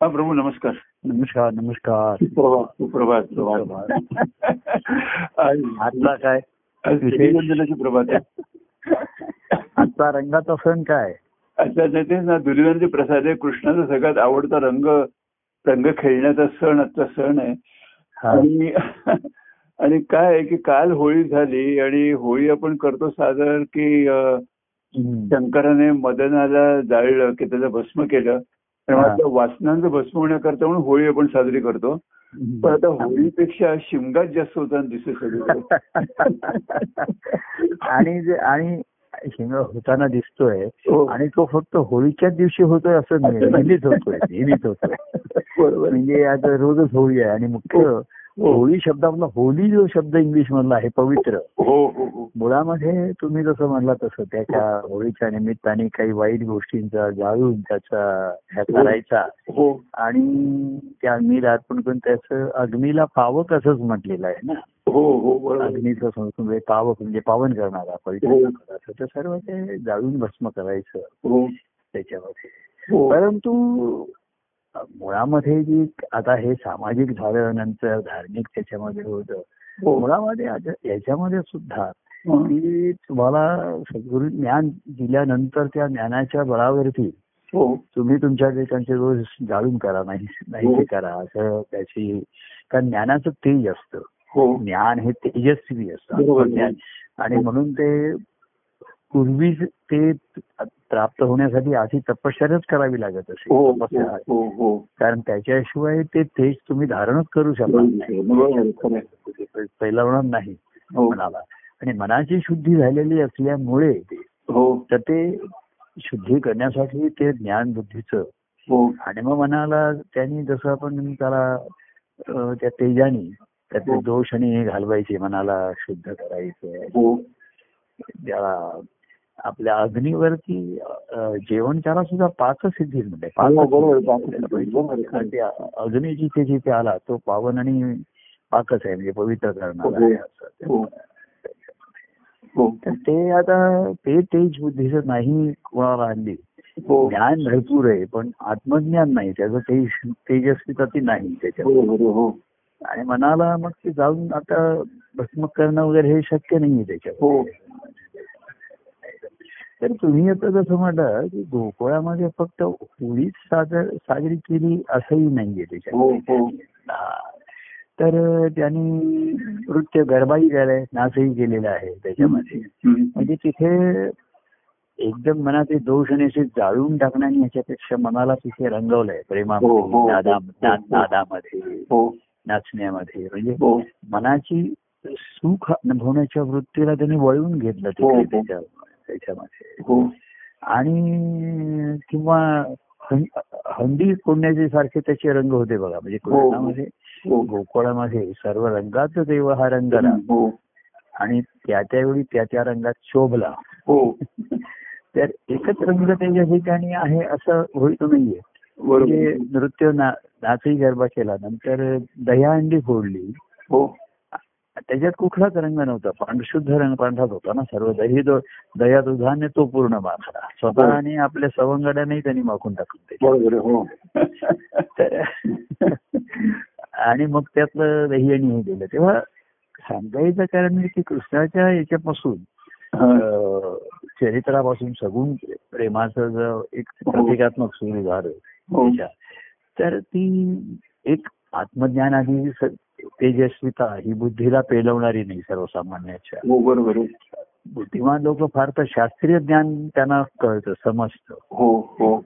हा प्रभू नमस्कार. नमस्कार नमस्कार. सुप्रभात सुप्रभात आज आजचा काय? धुलिवंदनाची प्रभात आजचा रंगाचा सण काय? अच्छा तेच ना धुलिवंदनाचे प्रसाद आहे. कृष्णाचा सगळ्यात आवडता रंग रंग खेळण्याचा सण आजचा सण आहे. आणि आणि काय आहे की काल होळी झाली आणि होळी आपण करतो साधारण की. शंकराने मदनाला जाळलं की त्याचं भस्म केलं. आणि हा. आपल्या वासनांचं भस्म होण्याकरता म्हणून होळी आपण साजरी करतो पण आता होळीपेक्षा शिमगाच जास्त होताना दिसत सगळीकडे. आणि जे- आणि हिंग होताना दिसतोय हो. आणि तो फक्त होळीच्याच दिवशी होतोय असं नाही नेहमीच होतोय नेहमीच होतोय म्हणजे आता रोजच होळी आहे आणि मुख्य हो. होळी शब्दामधला होली जो शब्द इंग्लिश मधला आहे पवित्र हो हो हो. मुळामध्ये तुम्ही जसं म्हणला तसं त्याच्या होळीच्या निमित्ताने काही वाईट गोष्टींचा जाळून त्याचा ह्या करायचा. हो. आणि त्या अग्नीला अर्पण करून त्याचं अग्नीला पावक असंच म्हटलेलं आहे ना? हो हो अग्नीचं संस्कृत म्हणजे पावक म्हणजे पावन करणारा पवित्र हो. तर सर्व ते जाळून भस्म करायचं. हो. त्याच्यामध्ये. हो. परंतु मुळामध्ये जी आता हे सामाजिक झालं नंतर धार्मिक त्याच्यामध्ये होतं हो. मुळामध्ये याच्यामध्ये सुद्धा हं. की तुम्हाला सद्गुरु ज्ञान दिल्यानंतर त्या ज्ञानाच्या बळावरती हो. तुम्ही तुमच्या ठिकाणचे रोज जाळून करा नाही नाही ते करा असं त्याची कारण ज्ञानाचं तेज असतं. हो. ज्ञान हे तेजस्वी असतं. आणि म्हणून ते पूर्वी ते प्राप्त होण्यासाठी आधी तपश्चर्याच करावी लागत असे. हो. हो हो कारण त्याच्याशिवाय ते तेज तुम्ही धारणच करू शकत. पहिला होणार नाही. मनाला आणि मनाची शुद्धी झालेली असल्यामुळे ते तर ते शुद्धी करण्यासाठी ते ज्ञान बुद्धीचं हो. आणि मग मनाला त्यांनी जसं आपण त्याला त्या तेजाने त्यातले हो. दोष आणि हे घालवायचे मनाला शुद्ध करायचं त्याला आपल्या अग्नीवरती जेवण त्याला सुद्धा पाच सिद्धी म्हणजे पाच अग्नी जिथे जिथे आला तो पावन आणि पाकच आहे म्हणजे पवित्र करणारा हो. हो. तर ते आता ते तेज बुद्धीचं नाही कोणाला आणली. हो. ज्ञान भरपूर आहे पण आत्मज्ञान नाही. त्याचं तेज तेजस्विता ती नाही त्याच्यात. हो. आणि मनाला मग ते जाऊन आता भस्म करणं वगैरे हे शक्य नाहीये त्याच्यात तर तुम्ही आता जसं म्हटलं की गोकुळामध्ये फक्त होळीच साजर साजरी केली असंही नाहीये त्याच्यात हो हो. तर त्यांनी नृत्य गरबाही केलंय नाचही केलेला आहे त्याच्यामध्ये. म्हणजे तिथे एकदम मनाचे दोष आणि असे जाळून टाकण्याने ह्याच्यापेक्षा मनाला तिथे रंगवलंय प्रेमामध्ये हो. नादा नादामध्ये नाचण्यामध्ये म्हणजे मनाची सुख अनुभवण्याच्या वृत्तीला त्यांनी वळवून घेतलं तिथे. त्याच्या त्याच्यामध्ये. हो. आणि किंवा हं- हंडी फोडण्याचे सारखे त्याचे रंग होते बघा. म्हणजे हो. कृष्णामध्ये हो. गोकुळामध्ये सर्व रंगाचा देव हा रंगला हो आणि त्या त्यावेळी त्या त्या रंगात शोभला. हो. तर एकच रंग त्याच्या ठिकाणी आहे असं होईत नाहीये. म्हणजे नृत्य ना नाचही गरबा केला. नंतर दह्याहंडी फोडली. हो. त्याच्यात कुठलाच रंग नव्हता. पांढशुद्ध रंग पांढराच होता ना सर्व. दही दो दह्या दुधाने तो पूर्ण माखला स्वतःने आपल्या सवंगड्यानेही त्यांनी माखून टाकून हो. आणि मग त्यातलं दही आणि हे दिलं. तेव्हा सांगायचं कारण म्हणजे की कृष्णाच्या याच्यापासून हा. चरित्रापासून सगुण प्रेमाचं जर एक प्रतिकात्मक सुरू झालं हो. तर ती एक आत्मज्ञानाची स- तेजस्विता ही बुद्धीला पेलवणारी नाही सर्वसामान्याच्या. हो बरोबर बुद्धिमान लोक फार तर शास्त्रीय ज्ञान त्यांना कळतं समजतं. हो हो.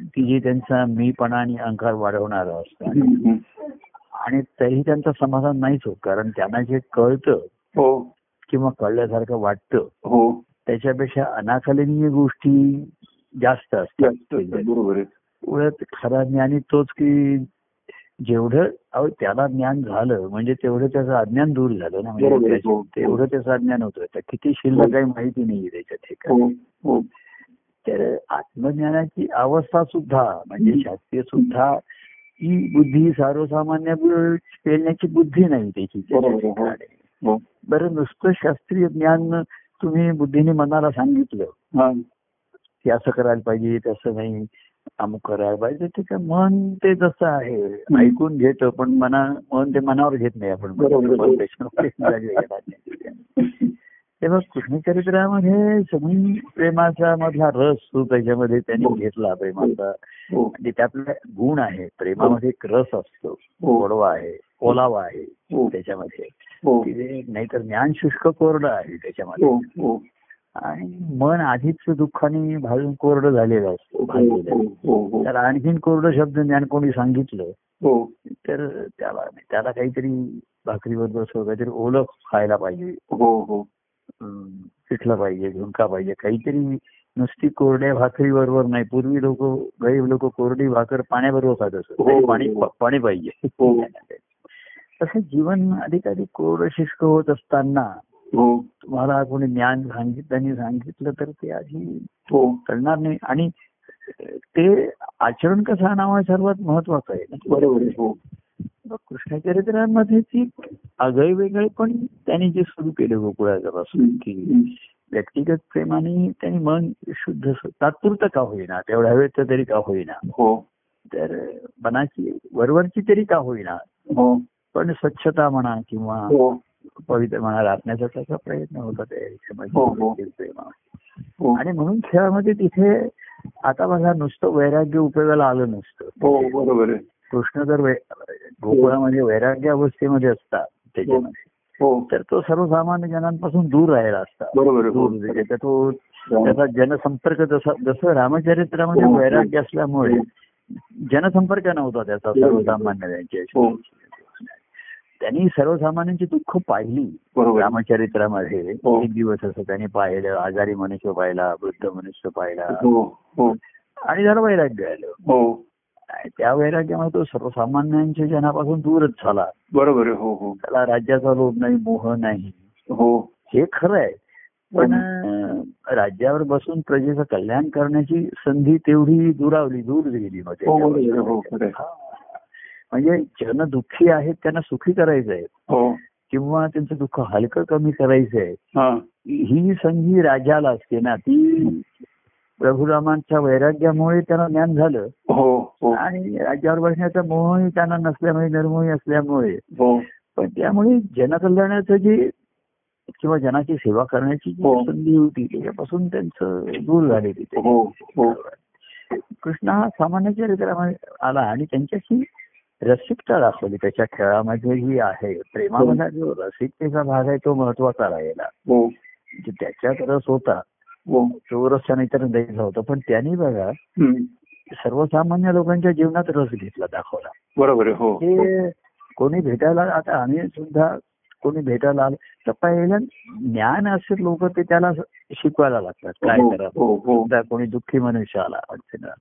की जे त्यांचा मीपणा आणि अहंकार वाढवणारं असतं. आणि तरी त्यांचं समाधान नाहीच होत कारण त्यांना जे कळतं हो. किंवा कळल्यासारखं वाटतं हो. त्याच्यापेक्षा अनाकलनीय गोष्टी जास्त असतात. उलट खरा ज्ञानी तोच की जेवढं अहो त्याला ज्ञान झालं म्हणजे तेवढं त्याचं अज्ञान दूर झालं ना म्हणजे त्याच्या- हो. तेवढं त्याचं अज्ञान होतं. किती शिल्लक काही माहिती नाहीये त्याच्या ठिकाणी हो हो तर आत्मज्ञानाची अवस्था सुद्धा म्हणजे. शास्त्रीय सुद्धा ही बुद्धी सर्वसामान्य पेलण्याची बुद्धी नाही त्याची हो. ठिकाणी. हो. बरं नुसतं शास्त्रीय ज्ञान तुम्ही बुद्धीने मनाला सांगितलं. हा. की असं करायला पाहिजे तसं नाही. अमुक करायला पाहिजे ते काय मन ते जसं आहे ऐकून घेतं पण मना मन ते मनावर घेत नाही आपण. तेव्हा कृष्णचरित्रामध्ये सगळी प्रेमाचा मधला रस तो त्याच्यामध्ये त्यांनी घेतला प्रेमाचा. हो. आणि त्यातले गुण आहे प्रेमामध्ये एक रस असतो. हो. गोडवा आहे ओलावा आहे हो. त्याच्यामध्ये. हो. नाहीतर ज्ञान शुष्क कोरडं आहे त्याच्यामध्ये. हो हो. आणि मन आधीच दुःखाने भाजून कोरडं झालेलं असतं भाजलेलं हो हो त्याला आणखीन कोरडं शब्द ज्ञान कोणी सांगितलं हो. तर त्याला त्याला काहीतरी भाकरीबरोबर असं काहीतरी ओळख खायला पाहिजे. हो हो. पिठलं पाहिजे झुणका पाहिजे काहीतरी नुसती कोरड्या भाकरी बरोबर नाही. पूर्वी लोक गरीब लोक कोरडी भाकर पाण्याबरोबर खात असत. हो, पाणी हो. पाणी पाहिजे. हो. तसं जीवन अधिकाधिक कोरडं शुष्क होत असताना हो. तुम्हाला कोणी ज्ञान सांगितलं सांगितलं तर ते आधी हो. कळणार नाही. आणि ते आचरण कसं आणावं हे सर्वात महत्वाचं आहे. बरोबर आहे. हो. कृष्णचरित्रामध्ये ती आगळे वेगळे पण त्यांनी जे सुरू केले गोकुळाच्या पासून की व्यक्तिगत प्रेमाने त्यांनी मन शुद्ध तात्पुरतं का होईना? तेवढ्या वेळ तरी का होईना? हो. तर मनाची वरवरची तरी का होईना? हो. पण स्वच्छता म्हणा किंवा हो. पवित्र म्हणा राखण्याचा त्याचा प्रयत्न होता त्या हो, हो. प्रेमा हो. आणि म्हणून खेळामध्ये तिथे आता बघा नुसतं वैराग्य उपयोगाला आलं नसतं. बरोबर कृष्ण जर गोकुळामध्ये वैराग्य अवस्थेमध्ये असतात त्याच्यामध्ये तर तो सर्वसामान्य जनांपासून दूर राहिला असता. बरोबर त्याचा तो त्याचा जनसंपर्क जसा जसं रामचरित्रामध्ये. वैराग्य असल्यामुळे जनसंपर्क नव्हता त्याचा सर्वसामान्य त्यांच्याशी त्यांनी सर्वसामान्यांची दुःख पाहिली. रामचरित्रामध्ये. हो. एक दिवस असं त्यांनी पाहिलं आजारी मनुष्य पाहिला वृद्ध मनुष्य पाहिला. हो हो. आणि जरा वैराग्य आलं. त्या वैराग्यामुळे तो सर्वसामान्यांच्या जनापासून दूरच झाला. बरोबर हो हो. त्याला राज्याचा लोभ नाही मोह नाही. हो. हे खरं आहे. पण राज्यावर बसून प्रजेचं कल्याण करण्याची संधी तेवढी दुरावली दूर गेली मग म्हणजे जन दुःखी आहेत त्यांना सुखी करायचं आहे. हो. किंवा त्यांचं दुःख हलकं कमी करायचं आहे. हा. संधी राजाला असते ना. ती प्रभुरामांच्या वैराग्यामुळे त्यांना ज्ञान झालं. हो हो. आणि राज्यावर बसण्याचा मोहही त्यांना नसल्यामुळे निर्मोही असल्यामुळे. पण त्यामुळे जनकल्याणाचं जे किंवा जनाची सेवा करण्याची जी. संधी होती त्याच्यापासून त्यांचं दूर झाले तिथे कृष्ण हा सामान्य चरित्रामध्ये आला आणि त्यांच्याशी रसिकता दाखवली त्याच्या खेळामध्ये जी आहे. प्रेमामधला जो रसिकतेचा भाग आहे तो महत्त्वाचा राहिला. हो. त्याच्यात रस होता हो. तो रस नाहीतर द्यायचा होता. पण त्यांनी बघा. सर्वसामान्य लोकांच्या जीवनात रस घेतला दाखवला. बरोबर हो ते कोणी भेटायला आता आम्ही सुद्धा कोणी भेटायला आलं तर पहिल्या ज्ञान असे लोक ते त्याला शिकवायला लागतात. काय हो, करा हो हो. कोणी दुःखी मनुष्य आला अडचणीला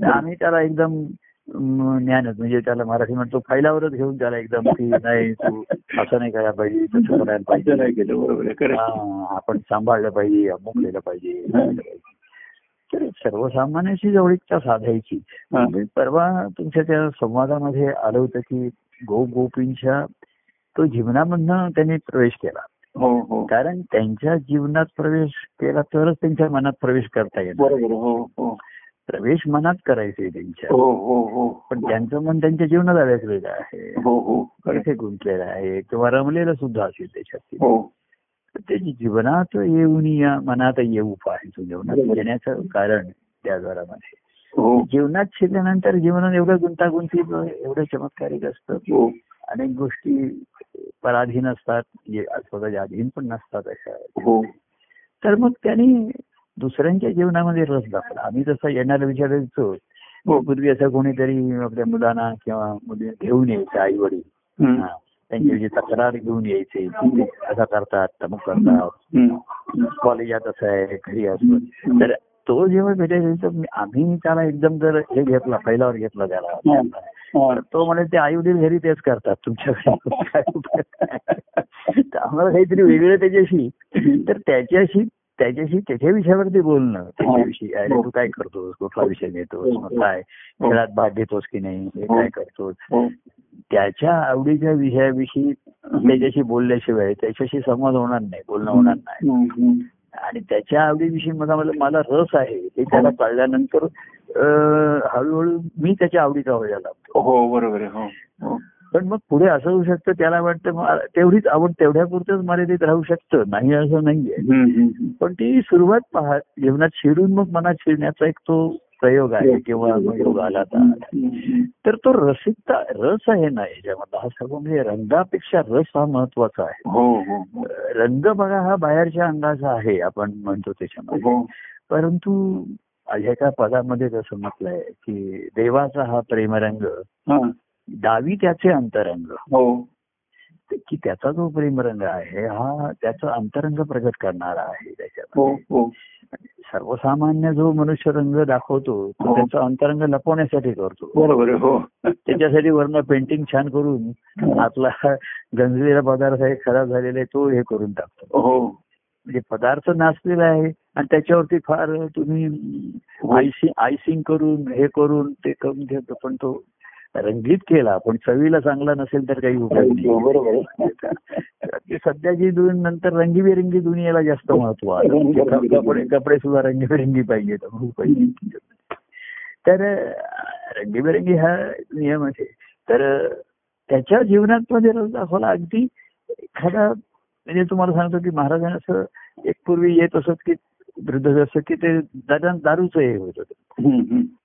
तर आम्ही त्याला एकदम ज्ञानच. म्हणजे त्याला मराठी म्हणतो फायलावरच घेऊन त्याला एकदम की नाही तू असं नाही करायला पाहिजे तसं करायला पाहिजे. नाही केलं बरोबर आपण सांभाळलं पाहिजे अमुक केलं पाहिजे. तर सर्वसामान्याशी जवळीकता साधायची. परवा तुमच्या त्या संवादामध्ये आलं होतं की गो गोपींच्या तो जीवनामधनं त्यांनी प्रवेश केला. हो हो. कारण त्यांच्या जीवनात प्रवेश केला तरच त्यांच्या मनात प्रवेश करता हो. प्रवेश मनात करायचे त्यांच्या हो हो हो. पण त्यांचं मन त्यांच्या जीवनात हो खरं आहे. तिथे गुंतलेलं आहे किंवा रमलेलं सुद्धा असेल त्याच्यात. हो. तर ते जीवनात येऊन या मनात येऊ पाहिजे जीवनात. येण्याचं कारण त्या घरामध्ये हो. जीवनात शिरल्यानंतर जीवनात एवढं गुंतागुंती एवढं चमत्कारिक असतं अनेक गोष्टी पराधीन असतात जे स्वतःच्या अधीन पण नसतात अशा हो. तर मग त्यांनी दुसऱ्यांच्या जीवनामध्ये रस दाखवला. आम्ही तसं येणारा विचारायचो हो पूर्वी असं कोणीतरी आपल्या मुलांना किंवा मुली घेऊन यायचे आई वडील. त्यांची तक्रार घेऊन यायचे असं करतात तमुक करतात. कॉलेजात असं आहे घरी असं. तर तो जेव्हा भेटायचा आम्ही त्याला एकदम जर हे घेतला पहिल्यावर घेतला त्याला. तो म्हणे ते आई वडील घरी तेच करतात तुमच्याकडे आम्हाला काहीतरी वेगळं त्याच्याशी. तर त्याच्याशी त्याच्याशी त्याच्या विषयावरती बोलणं त्याच्याविषयी. अरे तू काय करतोस? कुठला विषय घेतोस मग काय? खेळात भाग घेतोस की नाही? हे काय करतोस? हो. त्याच्या आवडीच्या विषयाविषयी त्याच्याशी बोलल्याशिवाय त्याच्याशी संवाद होणार नाही बोलणं होणार नाही. आणि त्याच्या आवडीविषयी मला मला मला रस आहे. हे. त्याला कळल्यानंतर हळूहळू मी त्याच्या आवडीचा व्हायला लागतो हो बरोबर आहे. हो. हो. पण मग पुढे असं होऊ शकतं त्याला वाटतं तेवढीच आवड तेवढ्या पुरतच मर्यादित राहू शकतं. नाही असं नाहीये. पण ती सुरुवात पहा जीवनात शिरून मग मनात शिरण्याचा एक तो प्रयोग आहे किंवा योग आला. तर. तो रसिकता रस आहे ना याच्यामधला हा सर्व म्हणजे रंगापेक्षा रस हा महत्त्वाचा आहे. हो हो हो. रंग बघा हा बाहेरच्या अंगाचा आहे आपण म्हणतो त्याच्यामध्ये. परंतु एका पदामध्ये जसं म्हटलंय की देवाचा हा प्रेमरंग हा. डावी त्याचे अंतरंग. हो. की त्याचा जो प्रेमरंग आहे हा त्याचा अंतरंग प्रगट करणारा आहे हो त्याच्यामध्ये. हो सर्वसामान्य जो मनुष्य रंग दाखवतो तो हो. त्याचा अंतरंग लपवण्यासाठी करतो. बरोबर हो. त्याच्यासाठी वरनं पेंटिंग छान करून आपला गंजलेला पदार्थ आहे खराब झालेला आहे तो हे करून टाकतो. हो. म्हणजे पदार्थ नाचलेला आहे आणि त्याच्यावरती फार तुम्ही आयसिंग आयसिंग करून हे करून ते करून घेतो पण तो रंगीत केला पण चवीला चांगला नसेल तर काही उपयोग हो, नाही. सध्याची दुन नंतर रंगीबेरंगी दुनियेला जास्त महत्त्व आहे. कपडे कपडे सुद्धा रंगीबेरंगी पाहिजेत. खूप पाहिजे तर रंगीबेरंगी हा नियम आहे. तर त्याच्या जीवनात मध्ये दाखवला अगदी एखादा म्हणजे तुम्हाला सांगतो की महाराजांना असं एक पूर्वी येत असत की वृद्ध असं की ते दादा दारूचं हे होत.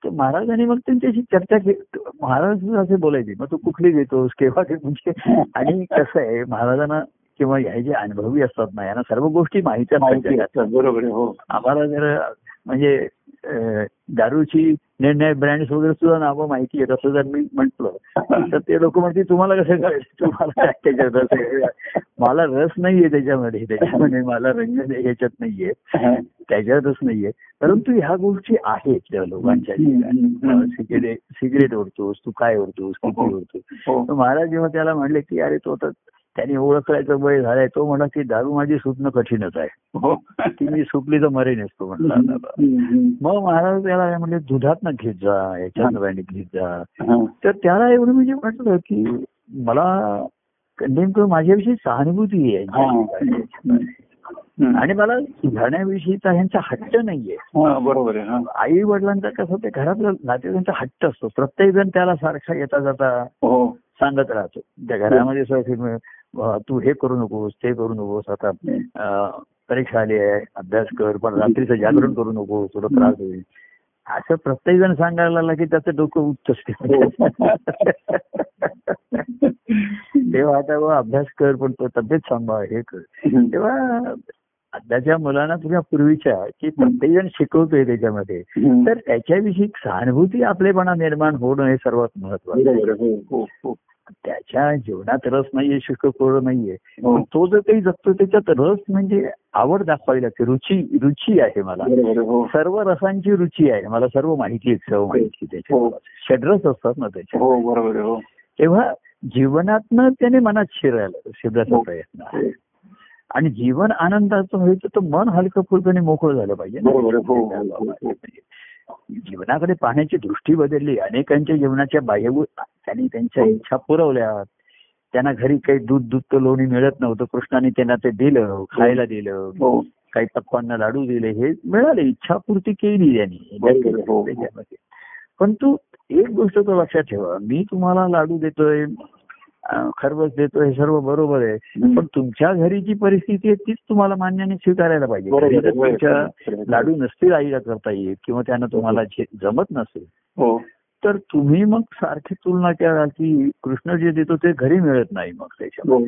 तर महाराजांनी मग त्यांच्याशी चर्चा केली महाराज असे बोलायचे मग तू कुठली घेतोस केव्हा म्हणजे आणि कसं आहे महाराजांना किंवा हे जे अनुभवी असतात ना यांना सर्व गोष्टी माहिती असतात बरोबर हो. आम्हाला जर म्हणजे दारूची निर्णय ब्रँड्स वगैरे सुद्धा नावं माहिती आहेत असं जर मी म्हंटल तर ते लोक म्हणतील तुम्हाला कसं कळेल तुम्हाला त्याच्यात रस आहे?" मला रस नाहीये त्याच्यामध्ये त्याच्यामध्ये मला रंग नाही- ह्याच्यात नाहीये हा. त्याच्यातच नाहीये परंतु ह्या गोष्टी आहेत त्या लोकांच्या. सिगरेट सिगरेट ओढतोस तू काय ओढतोस किती ओढतोस हो तर महाराज जेव्हा त्याला म्हणले की अरे तो आता त्याने ओळखायचं वय झालाय तो म्हणा की दारू माझी सुटणं कठीणच आहे हो की मी सुटली तर आता. हम्म, हम्म. मग महाराज त्याला काय म्हणले दुधात घेत जा याच्यात घेत जा. तर त्याला एवढं म्हणजे म्हटलं की मला नेमकं माझ्याविषयी सहानुभूती आहे. आणि मला सुधारण्याविषयीचा ह्यांचा हट्ट नाहीये हा, बरोबर आहे. आई वडिलांचा कसं ते घरातला नातेवाईकांचा हट्ट असतो प्रत्येक जण त्याला सारखा येता जाता हो सांगत राहतो त्या घरामध्ये तू हे करू नकोस ते करू नकोस आता परीक्षा आली आहे अभ्यास कर पण रात्रीचं जागरण करू नको तुला त्रास होईल. असं प्रत्येक जण सांगायला लागला की त्याचं डोकं उच्च तेव्हा आता बुवा अभ्यास कर पण तो तब्येत सांभाळ हे कर. तेव्हा आताच्या मुलांना तुझ्या पूर्वीच्या की प्रत्येक जण शिकवतोय त्याच्यामध्ये. तर त्याच्याविषयी सहानुभूती आपलेपणा निर्माण होणं हे सर्वात महत्वाचं हो हो हो त्याच्या जीवनात रस नाहीये शिकवणं नाहीये हो. पण तो जर काही जगतो त्याच्यात रस म्हणजे आवड दाखवावी लागते रुची रुची आहे मला. हो सर्व रसांची रुची आहे मला सर्व माहिती आहे सर्व माहिती त्याच्या हो. षड्रस असतात ना त्याच्या हो. हो तेव्हा जीवनातनं त्याने मनात शिरायला शिरण्याचा हो. प्रयत्न आहे आणि जीवन आनंदाचं व्हायचं तर मन हलकं फुलकं आणि मोकळं झालं पाहिजे हो, हो, हो, हो. जीवनाकडे पाहण्याची दृष्टी बदलली. अनेकांच्या जीवनाच्या बाह्यभूत त्यांनी त्यांच्या इच्छा पुरवल्या. त्यांना घरी काही दूध दूध तर लोणी मिळत नव्हतं. कृष्णाने त्यांना ते दिलं खायला दिलं. हो. काही पप्पांना लाडू दिले. हे मिळाले. इच्छापूर्ती केली त्यांनी. हो, हो. पण तू एक गोष्ट तो लक्षात ठेवा. मी तुम्हाला लाडू देतोय. खरबस देतोय हे सर्व बरोबर आहे. पण तुमच्या घरी जी परिस्थिती आहे तीच तुम्हाला मान्याने स्वीकारायला पाहिजे. तुमच्या. लाडू नसतील आईला करता येत किंवा त्यांना तुम्हाला जमत नसेल हो. तर तुम्ही मग सारखी तुलना करा की कृष्ण जे देतो ते घरी मिळत नाही मग त्याच्या हो.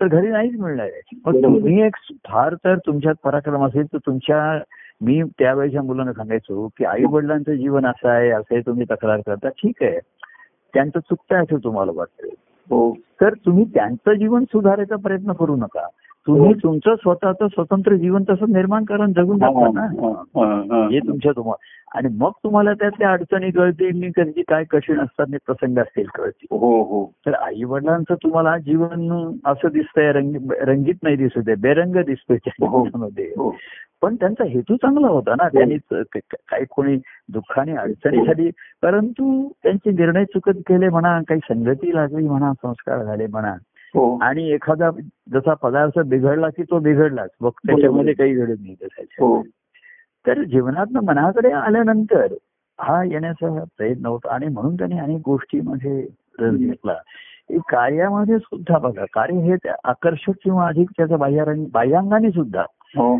तर घरी नाहीच मिळणार आहे. मग. तुम्ही एक फार तर तुमच्यात पराक्रम असेल तर तुमच्या मी त्यावेळेच्या मुलांना सांगायचो की आई वडिलांचं जीवन असं आहे असं आहे तुम्ही तक्रार करता. ठीक आहे. त्यांचं चुकतं असं तुम्हाला वाटतं. तर तुम्ही त्यांचं जीवन सुधारायचा प्रयत्न करू नका. तुम्ही तुमचं स्वतःचं स्वतंत्र जीवन तसं निर्माण करून जगून जाता ना. हा, हा, हा. हे. तुमच्या तुम्हाला. आणि मग तुम्हाला त्यातल्या अडचणी कळतील कधी काय कठीण असतात प्रसंग असतील कळतील. हो हो. तर आई वडिलांचं तुम्हाला जीवन असं दिसतंय रंगी रंगीत नाही दिसत आहे बेरंग दिसतोय हो. हो. पण त्यांचा हेतू चांगला होता ना त्यांनी क- काही कोणी दुःखाने अडचणीसाठी परंतु त्यांचे निर्णय चुकत गेले म्हणा काही संगती लागली म्हणा संस्कार झाले म्हणा. हो. आणि एखादा जसा पदार्थ बिघडला की तो बिघडलाच मग त्याच्यामध्ये काही घडत नाही त्याच्या हो. तर जीवनात मनाकडे आल्यानंतर हा येण्याचा प्रयत्न होता आणि म्हणून त्यांनी अनेक गोष्टीमध्ये रस घेतला. हे कार्यामध्ये सुद्धा बघा कार्य हे आकर्षक किंवा अधिक त्याचं बाह्यारंग बाह्यांगाने सुद्धा हो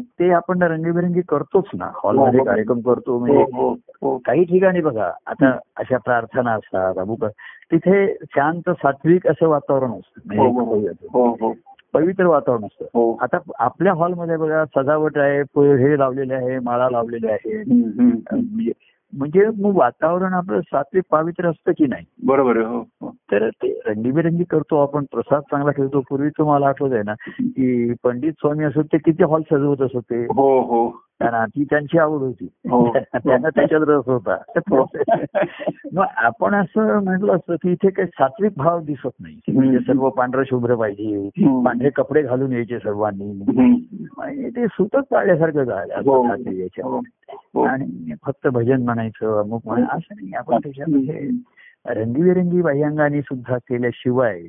ते आपण रंगीबेरंगी करतोच ना. हॉलमध्ये हो. कार्यक्रम करतो हो म्हणजे हो हो. काही ठिकाणी बघा आता अशा प्रार्थना असतात अमुक तिथे शांत सात्विक असं वातावरण असतं. हो, हो. म्हणजे हो हो पवित्र वातावरण असतं. हो. आता आपल्या हॉलमध्ये बघा सजावट आहे हे लावलेले आहे माळा लावलेले आहे. हम्म. म्हणजे मग वातावरण आपलं सात्विक पावित्र असतं की नाही? बरोबर हो. हो. तर ते रंगीबेरंगी करतो आपण प्रसाद चांगला ठेवतो. पूर्वी तुम्हाला आठवत आहे ना की पंडित स्वामी असत ते किती हॉल सजवत असत ते? हो हो. कारण ती त्यांची आवड होती. हो. त्यांना त्याच्यात रस होता. मग आपण असं म्हटलं असतं की इथे काही सात्विक भाव दिसत नाही. म्हणजे सर्व पांढरं शुभ्र पाहिजे. पांढरे कपडे घालून यायचे सर्वांनी. ते सुतच पाळल्यासारखं झालं हो. हो. आणि फक्त भजन म्हणायचं अमुक म्हणायचं असं नाही. आपण त्याच्यामध्ये रंगीबेरंगी बाह्यांगाने सुद्धा केल्याशिवाय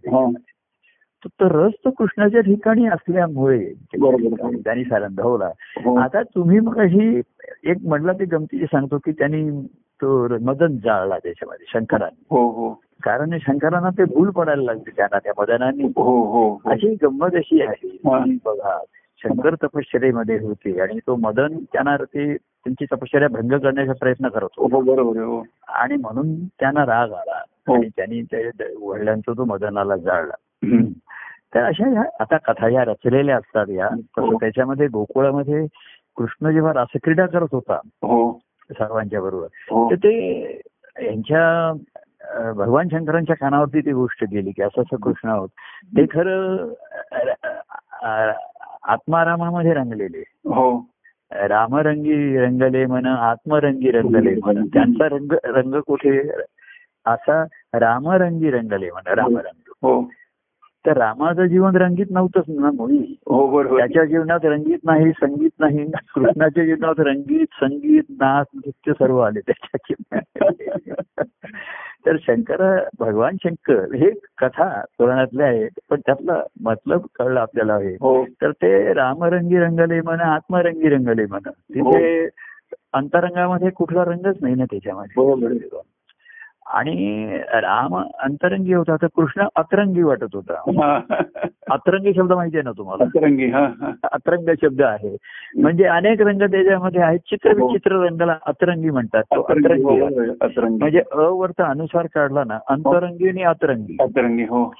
हो. तो तो रस तो कृष्णाच्या ठिकाणी असल्यामुळे. त्यांनी सारंधवला हो. आता तुम्ही मग अशी एक म्हटलं ते गमतीचे सांगतो की त्यांनी तो मदन जाळला त्याच्यामध्ये शंकराने हो हो कारण शंकरांना ते भूल पडायला लागले त्यांना त्या मदनाने हो हो हो अशी गंमत अशी आहे हा. बघा शंकर तपश्चर्येमध्ये होते आणि तो मदन त्यांना ते त्यांची तपश्चर्या भंग करण्याचा प्रयत्न करत होता हो हो आणि म्हणून त्यांना राग आला हो. आणि त्यांनी ते वडिलांचा तो मदनाला जाळला. तर अशा ह्या आता कथा या रचलेल्या असतात या. तसं हो. त्याच्यामध्ये गोकुळामध्ये कृष्ण जेव्हा रासक्रीडा करत होता हो. सर्वांच्या बरोबर हो. तर ते यांच्या भगवान शंकरांच्या कानावरती ती गोष्ट गेली की असं असं कृष्ण आहोत ते खरं आत्मारामामध्ये रंगलेले. हो. रामरंगी रंगले मन आत्मरंगी रंगले मन त्यांचा रंग रंग कुठे? असा रामरंगी रंगले मन रामरंग. तर रामाचं जीवन रंगीत नव्हतंच ना मुळी हो त्याच्या जीवनात रंगीत नाही संगीत नाही. कृष्णाच्या जीवनात रंगीत संगीत नाच नृत्य सर्व आले त्याच्या जीवनात. तर शंकर भगवान शंकर हे कथा पुराणातल्या आहेत पण त्यातला मतलब कळलं आपल्याला हे. हो. तर ते रामरंगी रंगले मन आत्मरंगी रंगले मन तिथे अंतरंगामध्ये कुठला रंगच नाही ना त्याच्यामध्ये. आहे. आणि राम अंतरंगी होता तर कृष्ण अतरंगी वाटत होता. हा. अतरंगी शब्द माहिती आहे ना तुम्हाला? अतरंगी हा हा. अतरंग शब्द आहे. म्हणजे अनेक रंग त्याच्यामध्ये आहेत. चित्र हो. विचित्र रंगाला अतरंगी म्हणतात. तो अतरंगी हो. अतरंगी. म्हणजे अ वरचा अनुसार काढला ना अंतरंगी आणि अतरंगी. अतरंगी हो.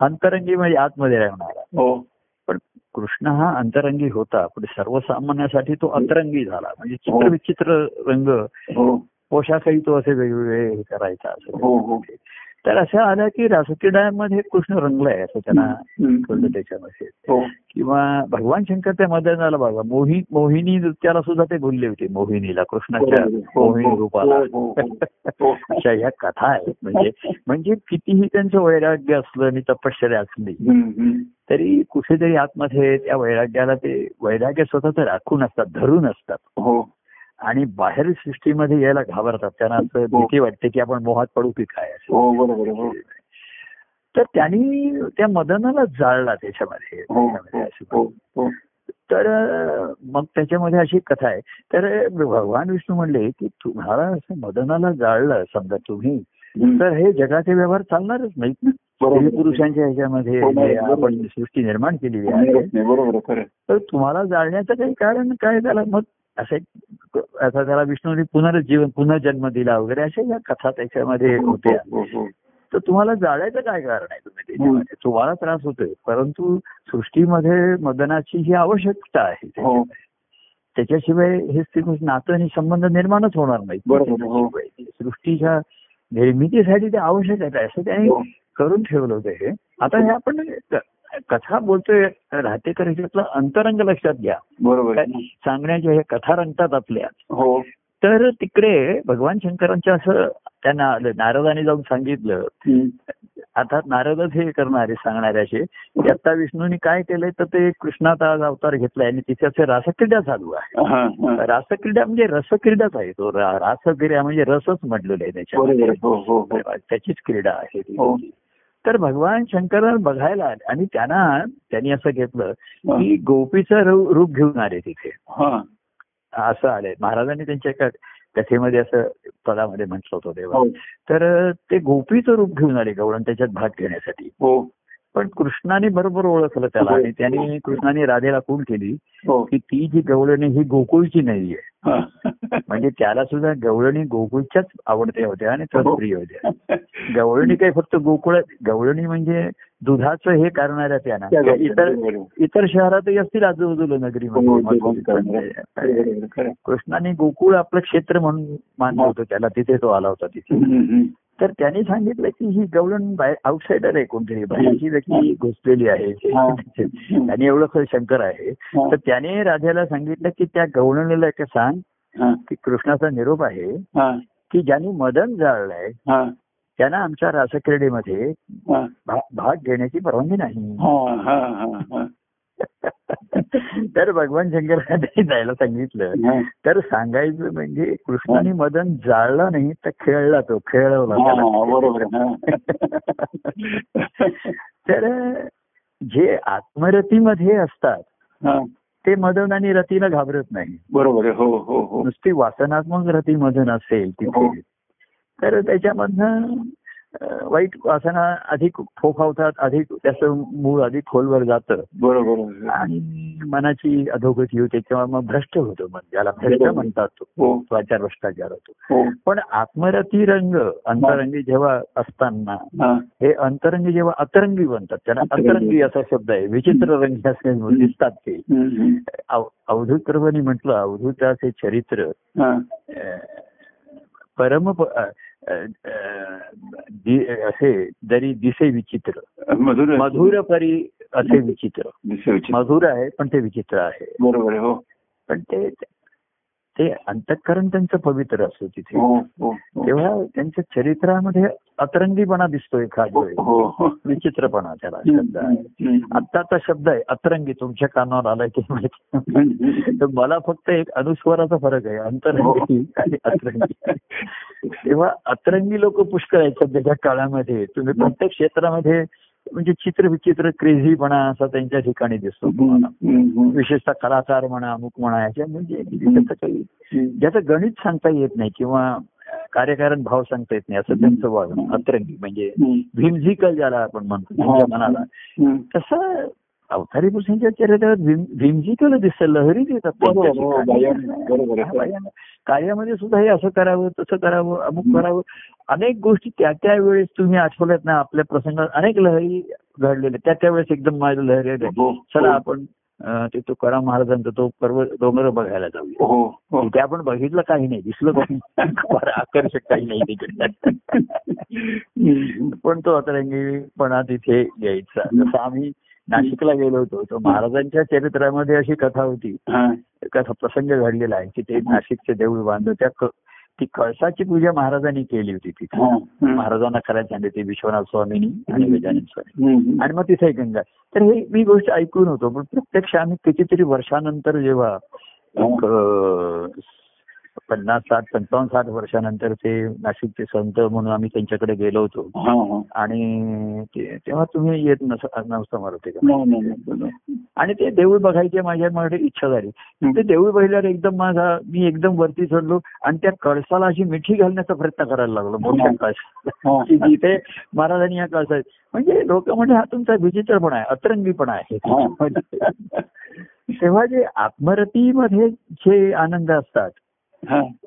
अंतरंगी म्हणजे आतमध्ये राहणारा. हो. पण कृष्ण हा अंतरंगी होता. पण सर्वसामान्यासाठी तो अतरंगी झाला. म्हणजे हो. चित्र विचित्र रंग हो. पोशाखही तो असे वेगवेगळे हे करायचा असं हो हो. तर असं आलं की रासक्रीडामध्ये कृष्ण रंगलाय असं त्यांना त्याच्यामध्ये. हो. किंवा भगवान शंकर त्या मदनाला बघा मोही मोहिनी नृत्याला सुद्धा ते बोलले होते मोहिनीला कृष्णाच्या मोहिनी रूपाला. अशा ह्या कथा आहेत. म्हणजे म्हणजे कितीही त्यांचं वैराग्य असलं आणि तपश्चर्या असली. तरी कुठेतरी आतमध्ये त्या वैराग्याला ते वैराग्य स्वतःच राखून असतात धरून असतात. आणि बाहेर सृष्टीमध्ये यायला घाबरतात त्यांना असं भीती वाटते की आपण मोहात पडू की काय असं हो. हो तर त्यांनी त्या मदनाला जाळला त्याच्यामध्ये हो हो. हो हो तर मग त्याच्यामध्ये अशी कथा आहे तर भगवान विष्णू म्हणले की तुम्हाला असं मदनाला जाळलं समजा तुम्ही. तर हे जगाचे व्यवहार चालणारच नाहीत ना पुरुषांच्या ह्याच्यामध्ये हो. आपण सृष्टी निर्माण केलेली आहे. तर तुम्हाला जाळण्याचं काही कारण काय त्याला मग असं आता त्याला विष्णूने पुनर्जीवन पुनर्जन्म दिला वगैरे अशा या कथा त्याच्यामध्ये होत्या. तर तुम्हाला जाळायचं काय कारण आहे तुम्ही त्याच्यामध्ये? तुम्हाला त्रास होतोय परंतु सृष्टीमध्ये मदनाची ही आवश्यकता आहे हो. त्याच्याशिवाय हे स्त्री नातं आणि संबंध निर्माणच होणार नाही हो. सृष्टीच्या निर्मितीसाठी ते आवश्यक आहे असं त्याने हो. करून ठेवलं होतं हे. आता हे आपण कथा बोलतोय राहतेकर ह्याच्यातलं अंतरंग लक्षात घ्या बरोबर. सांगण्याच्या ह्या कथा रंगतात आपल्या हो तर तिकडे भगवान शंकरांच्या असं त्यांना आलं. नारदाने जाऊन सांगितलं. आता नारदच हे करणारे सांगणारे असे की आता विष्णूने काय केलंय तर ते कृष्णाचा आज अवतार घेतलाय आणि तिथे असे रासक्रीडा चालू आहे. रासक्रीडा म्हणजे रसक्रीडाच आहे तो रासक्रीडा म्हणजे रसच म्हटलेलं आहे त्याच्यामध्ये. हो हो हो त्याचीच क्रीडा आहे हो. तर भगवान शंकर बघायला आले आणि त्यांना त्यांनी असं घेतलं. की गोपीचं रूप घेऊन आले तिथे. हा. असं आलंय महाराजांनी त्यांच्या एका कथेमध्ये असं पदामध्ये म्हटलं होतं तेव्हा. हो. तर ते गोपीचं रूप घेऊन आले गवळण त्याच्यात भाग घेण्यासाठी. हो. पण कृष्णाने बरोबर ओळखलं त्याला आणि त्याने कृष्णाने राधेला खूण केली हो की ती जी गवळणी ही गोकुळची नाहीये हा. म्हणजे त्याला सुद्धा गवळणी गोकुळच्याच आवडत्या होत्या आणि हो. तत्प्रिय होत्या गवळणी काही फक्त गोकुळ गवळणी म्हणजे दुधाचं हे करणाऱ्या त्यांना इतर. इतर शहरातही असतील आजूबाजूला हो, नगरीमध्ये बरोबर, खरं. कृष्णाने गोकुळ आपलं क्षेत्र म्हणून मानलं होतं त्याला तिथे तो आला होता तिथे. तर त्यांनी सांगितलं की ही गवळण आउटसाइडर आहे कोणतरी बाहेरची व्यक्ती घुसलेली आहे हा. आणि एवढं खरं शंकर आहे हा. तर त्याने राधाला सांगितलं की त्या गवळणीला एक सांग हा. की कृष्णाचा निरोप आहे हा. की ज्यांनी मदन जाळलंय हा. त्यांना आमच्या रासक्रीडेमध्ये हा. भाग घेण्याची परवानगी नाही हा. हा. हा. हा. तर भगवान शंकराने जायला सांगितलं हा. तर सांगायचं म्हणजे कृष्णाने मदन जाळला नाही तर खेळला तो खेळवला हा, हा. तर जे आत्मरतीमध्ये असतात हा. ते मदन आणि रतीला घाबरत नाही बरोबर हो हो हो नुसती वासनात्मक रती मदन असेल हो. तिथे तर त्याच्यामधनं वाईट वासना अधिक फोफावतात अधिक त्याचं मूळ अधिक खोलवर जातं. बरोबर. आणि मनाची अधोगती होते किंवा मग भ्रष्ट होतो मन ज्याला भ्रष्ट म्हणतात तो. हो. त्वाचार भ्रष्टाचार होतो. हो. पण आत्मरती रंग अंतरंगी जेव्हा असताना हा. हे अंतरंगी जेव्हा अतरंगी बनतात त्यांना अतरंगी. असा शब्द आहे. विचित्र रंग असे दिसतात ते. अवधूत प्रभूंनी म्हटलं अवधूताचे चरित्र हा. परम असे जरी दिसे विचित्र मधुर मधुर परी असे विचित्र. मधुर आहे पण ते विचित्र आहे. बरोबर हो. पण ते ते अंतःकरण त्यांचं पवित्र असतं तिथे. हो हो हो. तेव्हा त्यांच्या चरित्रामध्ये अतरंगीपणा दिसतोय एखाद विचित्रपणा त्याला शब्द आहे. आत्ताचा शब्द आहे अतरंगी तुमच्या कानावर आलाय ते माहिती. तर मला फक्त एक अनुस्वाराचा फरक आहे अंतरंगी आणि अतरंगी. तेव्हा अतरंगी लोक पुष्कळ आहेत सध्याच्या काळामध्ये. तुम्ही प्रत्येक क्षेत्रामध्ये म्हणजे चित्र विचित्र क्रेझीपणा असा त्यांच्या ठिकाणी दिसतो. विशेषतः कलाकार म्हणा अमुक म्हणा याच्या म्हणजे त्याचं काही ज्याचं गणित सांगता येत नाही किंवा कार्यकारण भाव सांगता येत नाही असं त्यांचं वागणं अतरंगी. म्हणजे. व्हिम्झिकल ज्याला आपण म्हणतो त्यांच्या मनाला. तसं अवतारी पुरुषांच्या चरित्रात व्हिम्झिकल दिसतं लहरी देतात. कार्यामध्ये सुद्धा हे असं करावं तसं करावं अमुक करावं. अनेक गोष्टी त्या त्या वेळेस तुम्ही आठवल्यात ना आपल्या प्रसंगात अनेक लहरी घडलेल्या त्या त्यावेळेस एकदम माझ्या लहरी. हो, चला हो. आपण ते तुकाराम महाराजांचा तो पर्व डोंगर बघायला जाऊया. हो तिथे आपण बघितलं काही नाही दिसलं काही आकर्षक काही नाही तिकडे. पण तो अतरंगीपणा तिथे यायचा जसं आम्ही नाशिकला गेलो होतो. तर महाराजांच्या चरित्रामध्ये अशी कथा होती. हा. कथा प्रसंग घडलेला आहे की ते नाशिकचे देऊळ बांधलं. त्या ती कळसाची पूजा महाराजांनी केली होती तिथे. महाराजांना करायला सांगितले ते विश्वनाथ स्वामींनी आणि गजानन स्वामी. आणि मग तिथे गंगा. तर हे मी गोष्ट ऐकून होतो पण प्रत्यक्ष आम्ही कितीतरी वर्षानंतर जेव्हा पन्नास साठ पंचावन्न साठ वर्षानंतर ते नाशिकचे संत म्हणून आम्ही त्यांच्याकडे गेलो होतो. आणि ते- तेव्हा तुम्ही येत नस नव्हतं मला ते. आणि ते देऊळ बघायची माझ्या मध्ये इच्छा झाली ते देऊळ बघितल्यावर एकदम माझा मी एकदम वरती चढलो आणि त्या कळसाला अशी मिठी घालण्याचा प्रयत्न करायला लागलो मोठ्या कळसाला हा. की जिथे महाराजांनी या कळसात म्हणजे लोक म्हणजे हा तुमचा विचित्रपणा आहे अतरंगीपणा आहे हा. तेव्हा जे आत्मरतीमध्ये जे आनंद असतात.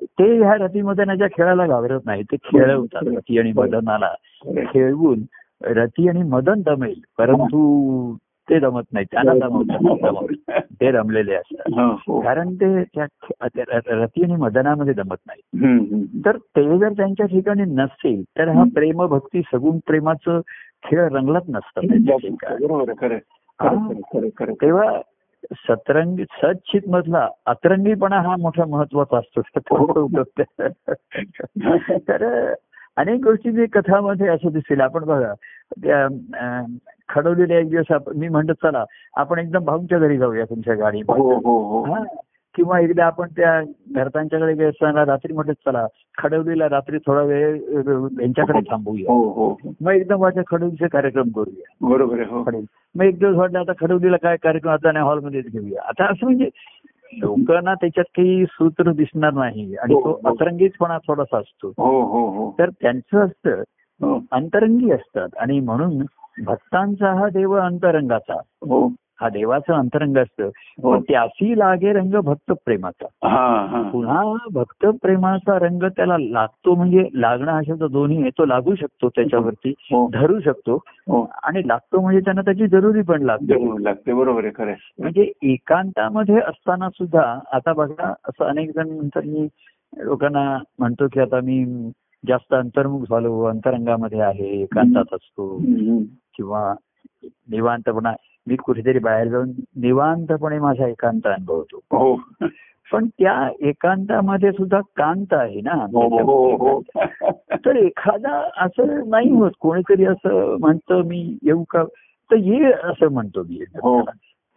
ते ह्या रतीमदनाच्या खेळाला घाबरत नाही ते खेळवतात रती आणि मदनाला खेळवून रती आणि मदन दमेल परंतु ते जमत नाही त्यांना जमवत ते रमलेले असतात. हो, हो. कारण ते त्या रती आणि मदनामध्ये जमत नाही. तर ते जर त्यांच्या ठिकाणी नसेल तर हा प्रेम भक्ती सगुण प्रेमाचं खेळ रंगलत नसतं. तेव्हा सतरंगी सचित मधला अतरंगीपणा हा मोठा महत्त्वाचा असतो तर अनेक गोष्टी कथामध्ये असं दिसेल. आपण बघा खडवलेल्या एक दिवस मी म्हणतो चला आपण एकदम भाऊंच्या घरी जाऊया तुमच्या गाडी हो हो हो. हा. किंवा एकदा आपण त्या घरच्यांच्याकडे गेलो असताना रात्री म्हटलं चला खडवलीला रात्री थोडा वेळ यांच्याकडे थांबूया हो. हो हो. मग एकदम वाटलं खडवलीचे कार्यक्रम करूया. बरोबर आहे हो. मग एक दिवस वाटलं आता खडवलीला काय कार्यक्रम आता नाही हॉलमध्येच घेऊया. आता असं म्हणजे लोकांना त्याच्यात काही सूत्र दिसणार नाही आणि तो. अतरंगीचपणा थोडासा असतो. तर त्यांचं असतं अंतरंगी असतात आणि म्हणून भक्तांचा हा देव अंतरंगाचा. हो हा देवाचं अंतरंग असतं. हो. पण त्याशी लागे रंग भक्त प्रेमाचा. हा हा. पुन्हा भक्त प्रेमाचा रंग त्याला लागतो म्हणजे लागणं हा शब्द दोन्ही आहे तो लागू शकतो त्याच्यावरती हो. धरू शकतो. हो. आणि लागतो म्हणजे त्यांना त्याची जरुरी पण लागते. लागते बरोबर आहे खरं. म्हणजे एकांतामध्ये असताना सुद्धा आता बघा असं अनेक जण नंतर मी लोकांना म्हणतो की आता मी जास्त अंतर्मुख झालो अंतरंगामध्ये आहे एकांतात असतो. किंवा निवांतपणा मी कुठेतरी बाहेर जाऊन निवांतपणे माझा एकांत अनुभवतो. हो. पण त्या एकांतामध्ये सुद्धा कांत आहे ना. हो हो हो तर एखादा असं नाही होत. कोणीतरी असं म्हणतं मी येऊ का? तर ये असं म्हणतो मी.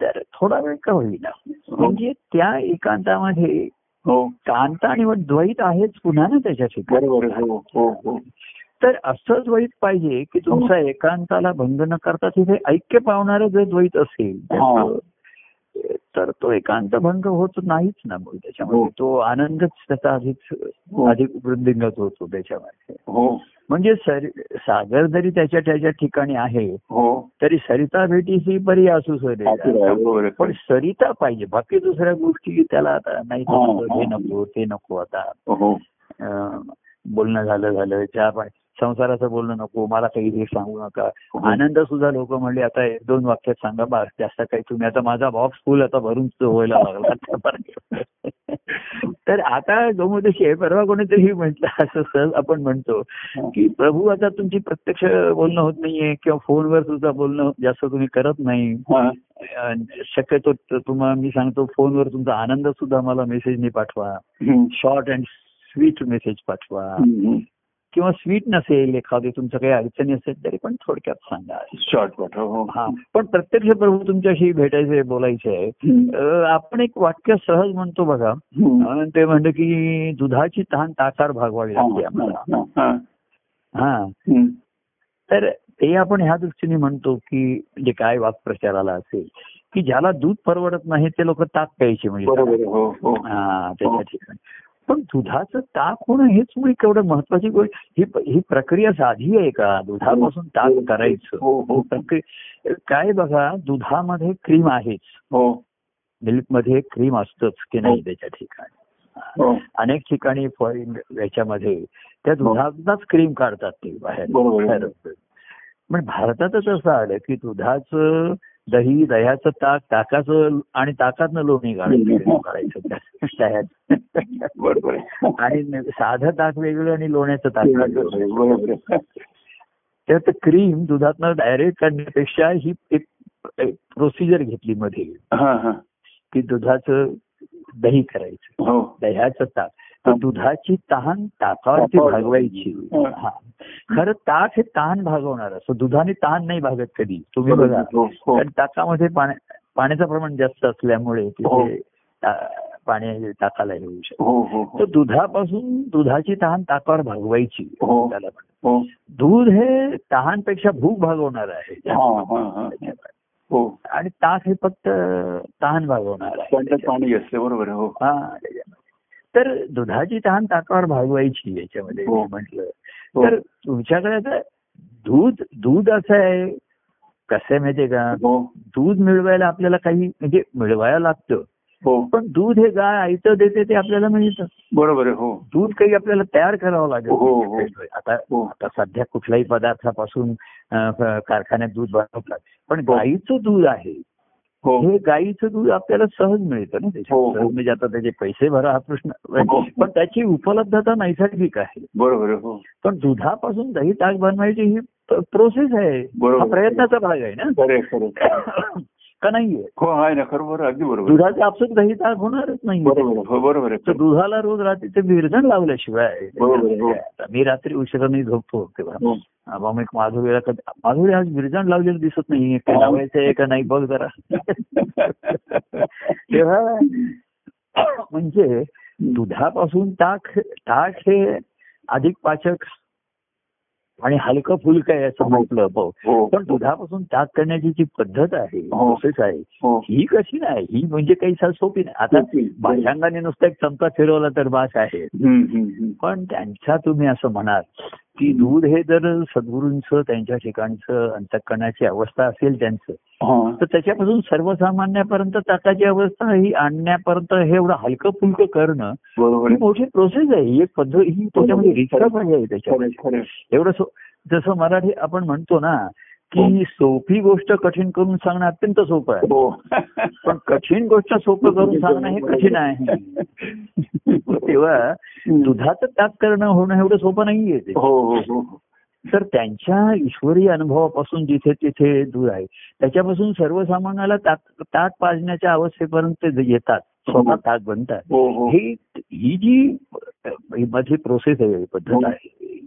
तर थोडा वेळ का होईना? म्हणजे त्या एकांतामध्ये कांत आणि द्वैत आहेच पुन्हा ना त्याच्या ठिकाणी हो हो हो तर असं द्वैत पाहिजे की तुमचा एकांताला भंग न करता तिथे ऐक्य पावणारं जर द्वैत असेल हा. तर- तो एकांत भंग होत नाहीच ना मग त्याच्यामध्ये हो. तो आनंदच त्याचा अधिक हो. अधिक वृद्धिंगत होतो त्याच्यामध्ये हो म्हणजे सागर जरी त्याच्या त्याच्या ठिकाणी आहे हो तरी सरिता भेटी ही बरी असू सरे पण. सरिता पाहिजे बाकी दुसऱ्या गोष्टी त्याला आता नाही हा, हे हा. नको ते नको आता हो बोलणं झालं झालं चहा पाणी संसाराचं बोलणं नको मला काही हे सांगू नका हो. आनंद सुद्धा लोक म्हणले आता एक दोन वाक्यात सांगा बा जास्त काही तुम्ही आता माझा बॉक्स फुल आता भरून व्हायला लागला. तर आता गमोदशी परवा कोणीतरी म्हटलं असं सहज आपण म्हणतो की प्रभू आता तुमची प्रत्यक्ष बोलणं होत नाहीये किंवा फोनवर सुद्धा बोलणं जास्त तुम्ही करत नाही हा. शक्यतो तुम्हाला मी सांगतो फोनवर तुमचा आनंद सुद्धा मला मेसेजने पाठवा. शॉर्ट अँड स्वीट मेसेज पाठवा. किंवा स्वीट नसेल एखादी तुमच्या काही अडचणी असेल तरी पण थोडक्यात सांगा. शॉर्ट पाठव हो. हा पण प्रत्यक्ष प्रभू तुमच्याशी भेटायचे बोलायचे आहे. आपण एक वाक्य सहज म्हणतो बघा. ते म्हणतं की दुधाची तहान ताकार भागवावी लागते आम्हाला. हा, हा. हा. तर ते आपण ह्या दृष्टीने म्हणतो की म्हणजे काय वाक्प्रचाराला असेल की ज्याला दूध परवडत नाही ते लोक ताक प्यायचे म्हणजे. हो हो. हा त्याच्या ठिकाणी. पण दुधाचं ताक होणं हेच मुळी केवढं महत्वाची गोष्ट. ही ही प्रक्रिया साधी आहे का? दुधापासून ताक करायचं. हो हो. प्रक्रिया काय बघा दुधामध्ये क्रीम आहेच हो. मिल्कमध्ये क्रीम असतंच की नाही त्याच्या ठिकाणी? हो. अनेक ठिकाणी फॉरेन याच्यामध्ये त्या दुधातच क्रीम काढतात ते बाहेर. पण भारतातच असं आलं की दुधाचं दही दह्याचं ताक ताकाचं आणि ताकातनं लोणी. बरोबर आहे. आणि साधं ताक वेगळं आणि लोण्याचं ताक. त्यात क्रीम दुधातनं डायरेक्ट काढण्यापेक्षा ही एक प्रोसिजर घेतली मध्ये. हा हा. की दुधाचं दही करायचं. हो. दह्याचं ताक. दुधाची तहान ताकावरती ताकावर. भागवायची. हा. खरं ताक हे तहान भागवणार असं. दुधाने तहान नाही भागत कधी. तुम्ही बघा. हो हो. कारण ताकामध्ये पाण्या- पाण्याचं प्रमाण जास्त असल्यामुळे हो. तिथे पाणी ताकाला येऊ शकतो. तर दुधापासून दुधाची तहान ताकावर भागवायची. त्याला दूध हे तहानपेक्षा भूक भागवणार आहे. आणि ताक हे फक्त तहान भागवणार आहे. पाणी असते बरोबर. हो. हा. तर दुधाची तहान ताकावर भागवायची याच्यामध्ये हो. मी म्हटलं. हो. तर तुमच्याकडे आता दूध दूध असं आहे. कसं आहे माहितीये का? हो. दूध मिळवायला आपल्याला काही म्हणजे मिळवायला लागतं. हो. पण दूध हे गाय आयतं देते ते आपल्याला मिळतं. बरोबर आहे हो. दूध काही आपल्याला तयार करावं लागेल हो, हो. आता आता सध्या कुठल्याही पदार्थापासून कारखान्यात दूध बनवतात. पण. गाईचं दूध आहे. हो. हे गाईचं दूध आपल्याला सहज मिळतं ना त्याच्यात. हो, हो. म्हणजे आता त्याचे पैसे भरा हा प्रश्न. पण त्याची उपलब्धता नैसर्गिक आहे. बरोबर पण दुधापासून दही ताक बनवायची ही प्रोसेस आहे. हा प्रयत्नाचा भाग आहे ना. का नाहीये हो आहे ना अगदी बरोबर दुधाचे आपसूक दही ताक होणारच नाही बरोबर आहे. हो दुधाला रोज रात्रीचे विरजण लावल्याशिवाय हो. मी रात्री उशिराने झोपतो तेव्हा हो. मग मी माधुरीला कधी माधुरी आज विरजण लावलेलं दिसत नाही काय हो. लावायचं आहे का नाही बघ जरा तेव्हा म्हणजे दुधापासून ताक ताक हे अधिक पाचक आणि हलकं फुलकं आहे असं म्हटलं हो हो पण दुधापासून ताक करण्याची जी पद्धत आहे हो. प्रोसेस आहे हो ही कशी नाही ही म्हणजे काही सा- सोपी नाही आता. भाषांगाने नुसतं एक चमचा फिरवला तर बास आहे. पण त्यांच्या तुम्ही असं म्हणाल की दूध हे जर सद्गुरूंचं त्यांच्या ठिकाणचं अंतकरणाची अवस्था असेल त्यांचं. तर त्याच्यापासून सर्वसामान्यापर्यंत ताकाची अवस्था ही आणण्यापर्यंत हे एवढं हलकं फुलकं करणं ही. मोठी प्रोसेस आहे ही एक पद्धत ही त्याच्यामध्ये रिसर्च आहे त्याच्यामध्ये. एवढं जसं मराठी आपण म्हणतो ना की सोपी गोष्ट कठीण करून सांगणं अत्यंत सोपं आहे. हो. पण कठीण गोष्ट सोपं करून सांगणं हे कठीण आहे. तेव्हा दुधाचं ताक करणं होणं एवढं सोपं नाहीये ते. हो हो हो. तर त्यांच्या ईश्वरी अनुभवापासून जिथे तिथे दूर आहे. त्याच्यापासून सर्वसामान्याला ताक ताक पाजण्याच्या अवस्थेपर्यंत येतात. स्वतः ताक बनतात. हो हो. ही ही जी ही माझी प्रोसेस आहे पद्धत आहे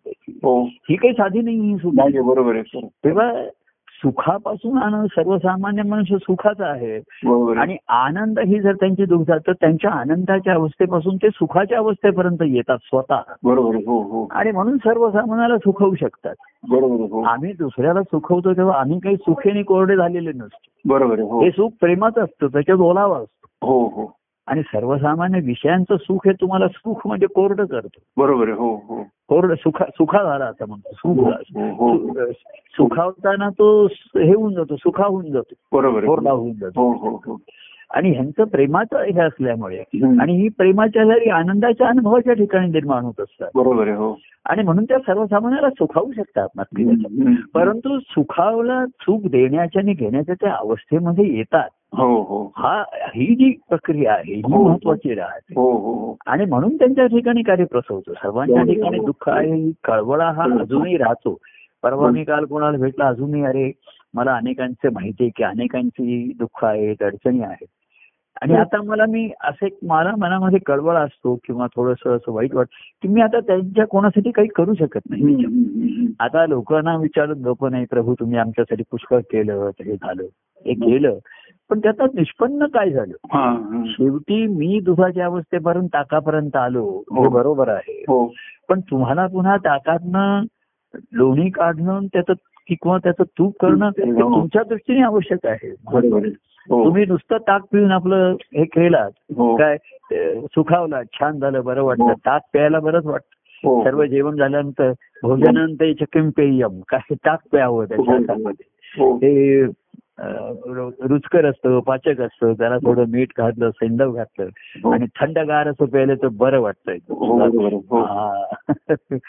हो. ही काही साधी नाही ही बरोबर आहे. तेव्हा सुखापासून आनंद सर्वसामान्य मनुष्य सुखाचा आहे. आणि आनंद ही जर त्यांची दुखतात तर त्यांच्या आनंदाच्या अवस्थेपासून ते सुखाच्या अवस्थेपर्यंत येतात स्वतः. बरोबर. हो हो. आणि म्हणून सर्वसामान्याला सुखवू शकतात. बरोबर. हो. आम्ही दुसऱ्याला सुखवतो तेव्हा आम्ही काही सुखेने कोरडे झालेले नसतो. बरोबर. हो. हे सुख प्रेमाचं असतं त्याच्यात ओलावा असतो. हो हो. आणि सर्वसामान्य विषयांचं सुख हे तुम्हाला सुख म्हणजे कोरडं करतो बरोबर. हो हो कोरड सुखा सुखा झाला असं म्हणतो सुख हो, हो. सु- सुखावताना तो हे होऊन जातो सुखा होऊन जातो बरोबर कोरडा. होऊन जातो हो हो हो आणि ह्यांचं प्रेमाचं हे असल्यामुळे. आणि ही प्रेमाच्या जरी आनंदाच्या अनुभवाच्या ठिकाणी निर्माण होत असतात बरोबर आहे. हो आणि म्हणून त्या सर्वसामान्याला सुखावू शकतात. हम्म. परंतु सुखावला सुख देण्याच्या आणि घेण्याच्या त्या अवस्थेमध्ये येतात हो हो. हा ही जी प्रक्रिया आहे ही हो. महत्वाची राहते. हो हो हो. आणि म्हणून त्यांच्या ठिकाणी कार्य प्रसवतो. सर्वांच्या हो. ठिकाणी दुःख आहे कळवळा हा हो. अजूनही राहतो. परवा मी काल कोणाला भेटला अजूनही अरे मला अनेकांचे माहिती आहे की अनेकांची दुःख आहेत अडचणी आहेत. आणि. आता मला मी असं एक मला मनामध्ये कळवळ असतो किंवा थोडस असं वाईट वाटत की मी आता त्यांच्या कोणासाठी काही करू शकत नाही. आता लोकांना विचारत लोक नाही प्रभू तुम्ही आमच्यासाठी पुष्कळ केलं हे झालं हे केलं पण त्याचा निष्पन्न काय झालं. शेवटी मी दुधाच्या अवस्थेपर्यंत ताकापर्यंत आलो हे हो. बरोबर आहे हो पण तुम्हाला पुन्हा ताकातनं लोणी काढणं त्याचं किंवा त्याचं तूप करणं हे. तुमच्या दृष्टीने आवश्यक आहे. हो. तुम्ही नुसतं ताक पिऊन आपलं हे केलात हो. काय सुखावला छान झालं बरं वाटतं. ताक प्यायला बरंच वाटतं. सर्व जेवण झाल्यानंतर भोजनानंतर चकिम पेयम काय ताक प्यावं त्याच्या हो. ते रुचकर असतं पाचक असतं त्याला थोडं मीठ घातलं सेंदव घातलं हो. आणि थंडगार असं प्यायलं तर बरं वाटतंय हो. हो.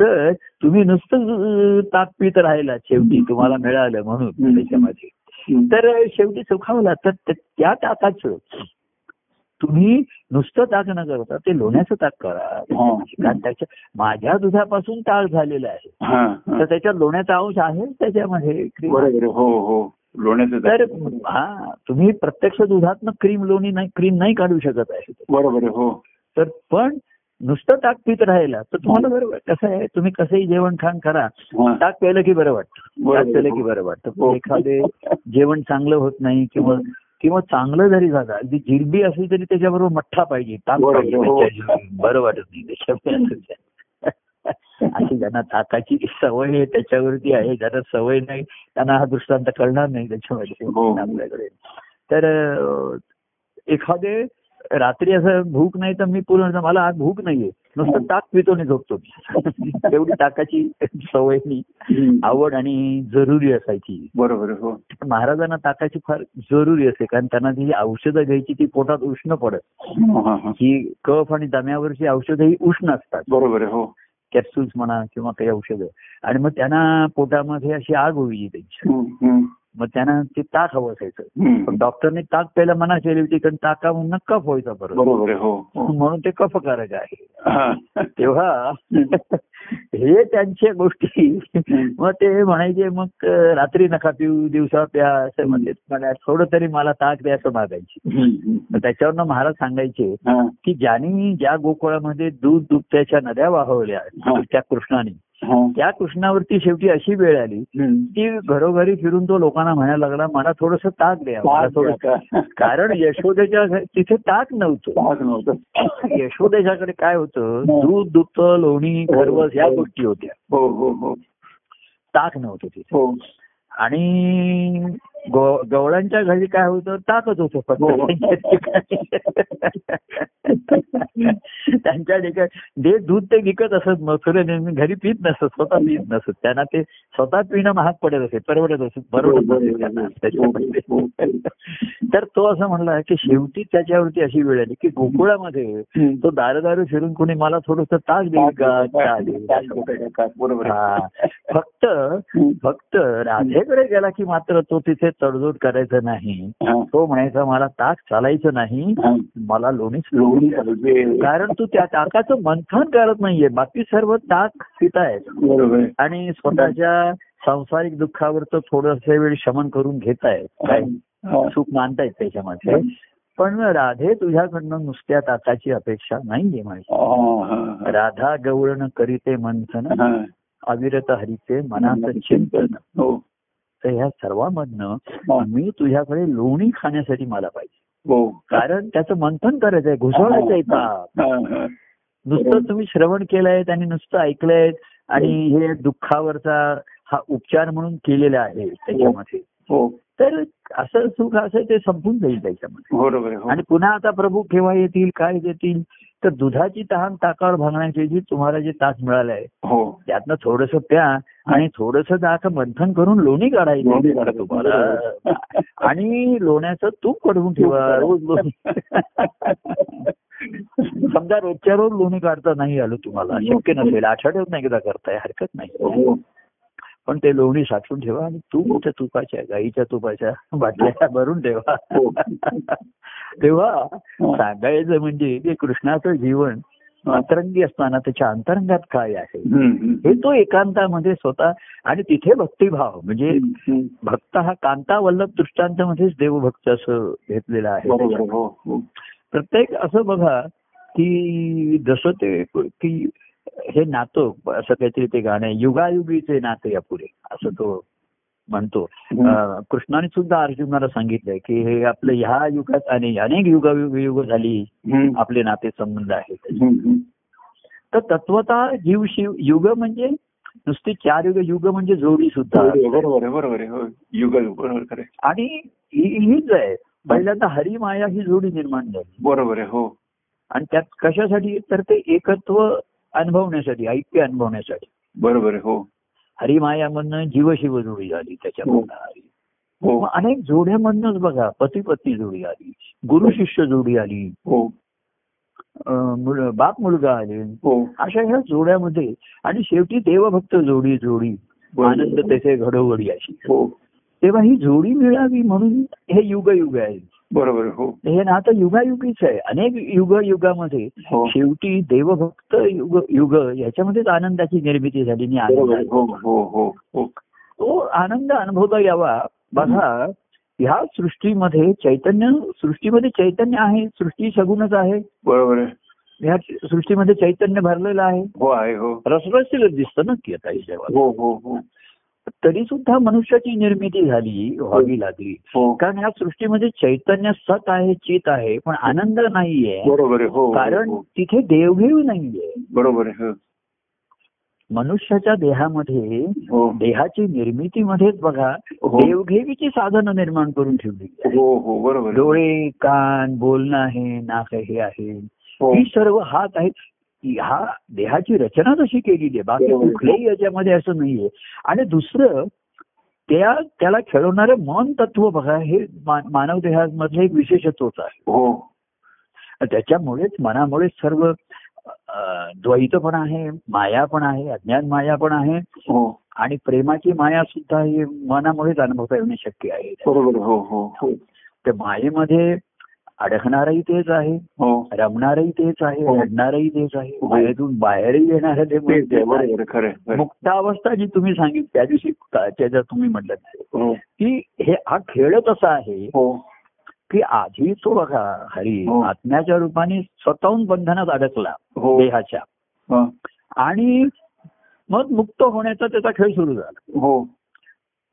तर तुम्ही नुसतं ताक पित राहिला शेवटी तुम्हाला मिळालं म्हणून. त्याच्यामध्ये. तर शेवटी सुखावला तर त्या- ताकाचं तुम्ही नुसतं ताक न करता ते लोण्याचं ताक करा. कारण त्याच्या माझ्या दुधापासून ताक झालेलं आहे. तर त्याच्यात लोण्याचा अंश आहे त्याच्यामध्ये बरोबर. हो हो तर. हा तुम्ही प्रत्यक्ष दुधातनं क्रीम लोणी नाही क्रीम नाही काढू शकत आहे बरोबर. हो तर पण नुसतं ताक पित राहिला तर तुम्हाला बरं वाट- कसं आहे तुम्ही कसंही जेवण खाण करा हा. ताक प्यायलं की बरं वाटतं बरोबर. ताक प्यायलं की बरं वाटतं हो. एखादे जेवण चांगलं होत नाही किंवा किंवा चांगलं जरी झालं अगदी जिरबी असली तरी त्याच्याबरोबर मठ्ठा पाहिजे ताक बरोबर. पाहिजे हो. बरं वाटत नाही त्याच्यामुळे अशी ज्यांना ताकाची सवय आहे त्याच्यावरती आहे. ज्यांना सवय नाही त्यांना हा दृष्टांत कळणार नाही त्याच्यामध्ये. हो. आपल्याकडे. तर एखादे रात्री असं भूक नाही तर मी पूर्ण मला आज भूक नाहीये. नुसतं ताक पितो आणि झोपतो तेवढी ताकाची सवय. आवड आणि जरुरी असायची. बरोबर. हो. महाराजांना ताकाची फार जरुरी असे कारण त्यांना जी औषधं घ्यायची ती पोटात उष्ण पडत. हा, हा. ही. कफ आणि दम्यावरची औषधं ही उष्ण असतात. बरोबर. हो. कॅप्सूल्स म्हणा किंवा काही औषधं. आणि मग त्यांना पोटामध्ये अशी आग होईल त्यांची. मग त्यांना ते ताक हवं असायचं. पण डॉक्टरने ताक प्यायला मना केली होती कारण ताकामधनं कफ व्हायचा बरोबर. हो हो. म्हणून ते कफकारक आहे हा. तेव्हा हे त्यांच्या गोष्टी मग ते म्हणायचे मग रात्री नका पिऊ दिवसा प्या असं म्हणले मला थोडं तरी मला ताक द्या असं मागायची त्याच्यावरनं महाराज सांगायचे. की ज्यांनी ज्या गोकुळामध्ये दूध दुभत्याच्या नद्या वाहवल्या. त्या कृष्णाने. त्या कृष्णावरती शेवटी अशी वेळ आली. की घरोघरी फिरून तो लोकांना म्हणायला लागला मला थोडस ताक द्या? कारण यशोदेच्या तिथे ताक नव्हतं ताक नव्हतं. यशोदेशाकडे काय होतं हो. दूध दुप्त लोणी खरवस या गोष्टी होत्या हो हो हो ताक नव्हतं तिथे हो आणि गवळांच्या घरी काय होतं? ताकच होतं हो. त्यांच्या ठिकाणी. जे दूध ते विकत असत मथुरेने घरी पित नसत स्वतः पित नसत. त्यांना ते स्वतः पिणं महाग पडत असे परवडत असत परवडत नसे त्यांना त्याच्यामध्ये. तर तो असं म्हणला की शेवटी त्याच्यावरती अशी वेळ आली की गोकुळामध्ये तो दारोदारो फिरून कोणी मला थोडस ताक देईल का. हा. फक्त फक्त राधेकडे गेला की मात्र तो तिथे तडजोड करायचं नाही. तो म्हणायचा मला ताक चालायचं नाही. मला लोणीच लोणी. कारण तू त्या ताकाचं मंथन करत नाहीये बाकी सर्व ताक पितायत बरोबर आहे. आणि स्वतःच्या सांसारिक दुःखावरचं थोडस वेळ शमन करून काय हा. सुख मानतायत त्याच्यामध्ये पण राधे तुझ्याकडनं नुसत्या ताकाची अपेक्षा नाहीये माझी. राधा गवळण करीते मंथन. अविरत हरीचे मनाचं चिंतन हो तर ह्या सर्वांमधनं हा. मी तुझ्याकडे लोणी खाण्यासाठी मला पाहिजे. हो. कारण त्याचं मंथन करायचंय घुसळायचंय ताक हा, हा. नुसतं तुम्ही श्रवण केलंय आणि नुसतं ऐकलंय आणि हे. दुःखावरचा हा उपचार म्हणून केलेला आहे त्याच्यामध्ये. हो. तर असं सुख असं ते संपून जाईल त्याच्यामध्ये. बरोबर आहे. हो. आणि पुन्हा आता प्रभू केव्हा येतील काय येतील तर दुधाची तहान ताकावर भागण्याची जी तुम्हाला जे ताक मिळालंय हो. त्यातनं थोडस प्या आणि थोडस ताक मंथन करून लोणी काढायची. तुम्हाला आणि लोण्याचं तूप कडवून ठेवा रोज लोणी समजा रोजच्या रोज लोणी काढता नाही आलं तुम्हाला शक्य नसेल. आठवड्यात एकदा करताय हरकत नाही. हो. पण ते लोणी साठवून ठेवा आणि तूप त्या तुपाच्या गाईच्या तुपाच्या बाटल्या भरून ठेवा हो. तेव्हा सांगायचं म्हणजे ते कृष्णाचं जीवन अंतरंगी असताना त्याच्या अंतरंगात काय आहे. हे तो एकांतामध्ये स्वतः आणि तिथे भक्तिभाव म्हणजे. भक्त हा कांता वल्लभ दृष्टांतामध्येच देवभक्त असं घेतलेलं आहे. हो हो प्रत्येक असं बघा की जसं ते की हे नातं असं काहीतरी ते गाणं युगायुगीचे नाते या पुढे असं तो म्हणतो. कृष्णाने सुद्धा अर्जुनाला सांगितलंय की हे आपलं ह्या युगात आणि अनेक युगायुग युग झाली. आपले नाते संबंध आहेत. तर तत्वता जीव शिव युग म्हणजे नुसती चार युग युग म्हणजे जोडी सुद्धा. बरोबर हो युग बरोबर. आणि हीच आहे. पहिल्यांदा हरी माया ही जोडी निर्माण झाली. बरोबर आहे हो. आणि त्यात कशासाठी? तर ते एकत्व अनुभवण्यासाठी ऐक्य अनुभवण्यासाठी. बरोबर हो. हरिमायामधनं जीवशिव जोडी झाली त्याच्यामधनं हरी. हो. मग अनेक जोड्यामधनच बघा पती पत्नी जोडी आली गुरु शिष्य जोडी आली हो. बाप मुलगा आले. हो. अशा ह्या जोड्यामध्ये आणि शेवटी देवभक्त जोडी जोडी. आनंद तेथे घडोघडी अशी. हो. तेव्हा ही जोडी मिळावी म्हणून हे युग युग आहे. बरोबर हो. हे नातं युगायुगीच आहे. अनेक युग युगामध्ये हो. शेवटी देवभक्त युग युग याच्यामध्येच आनंदाची निर्मिती झाली हो हो तो आनंद अनुभवता यावा. बघा ह्या सृष्टीमध्ये चैतन्य सृष्टीमध्ये चैतन्य आहे सृष्टी सगुणच आहे. बरोबर ह्या सृष्टीमध्ये चैतन्य भरलेलं आहे. हो आहे हो. रसरशील दिसतं आता हो हो हो. तरी सुद्धा मनुष्याची निर्मिती झाली व्हावी लागली. हो. कारण ह्या सृष्टीमध्ये चैतन्य सत आहे चित आहे पण आनंद नाहीये. बरोबर हो कारण हो. तिथे देवघेव नाहीये. बरोबर हो. मनुष्याच्या देहामध्ये हो. देहाची निर्मितीमध्येच बघा हो. देवघेवीची साधनं निर्माण करून ठेवली. हो हो बरोबर. डोळे कान बोलणं आहे नाक हे आहे. हो. ही सर्व हात आहेत. ह्या देहाची रचना तशी केलेली आहे बाकी. कुठल्याही याच्यामध्ये असं नाहीये. आणि दुसरं त्या त्याला खेळवणारं मन तत्व बघा हे मानव देहामधलं एक विशेषत्वच आहे. हो. त्याच्यामुळेच मनामुळेच सर्व द्वैत पण आहे माया पण आहे अज्ञान माया पण आहे. हो. आणि प्रेमाची माया सुद्धा ही मनामुळेच अनुभवता येणे शक्य आहे. बरोबर. हो त्या मायेमध्ये अडकणारही तेच आहे. हो. रमणारही तेच आहे. हो. रडणारही तेच आहे. हो. मायेतून बाहेरही येणारं ते. मुक्तावस्था जी तुम्ही सांगितली त्या दिवशी त्याच्या तुम्ही म्हटलं की हे हा खेळच असा आहे हो. की आधी तो बघा हरी. आत्म्याच्या रूपाने स्वतःहून बंधनात अडकला देहाच्या. आणि मग मुक्त होण्याचा त्याचा खेळ सुरू झाला. हो.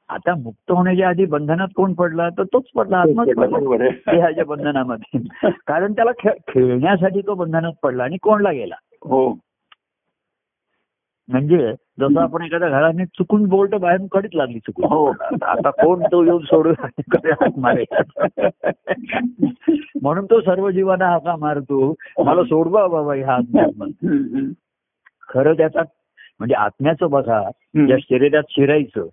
आता मुक्त होण्याच्या आधी बंधनात कोण पडला तर तोच पडला आत्माच पडला. देहाच्या बंधनामध्ये. कारण त्याला खेळण्यासाठी तो बंधनात पडला आणि कोणला गेला? हो. म्हणजे जसं आपण एखाद्या घराने चुकून बोल्ट बाहेर कडीत लागली चुकून. हो. आता कोण तो येऊन सोडून हात मारेल? म्हणून तो सर्व जीवांना हाका मारतो. मला सोडवा बाबा ह्या आत्म्यात हम्म. खरं त्याचा म्हणजे आत्म्याचं बघा ज्या शरीरात शिरायचं.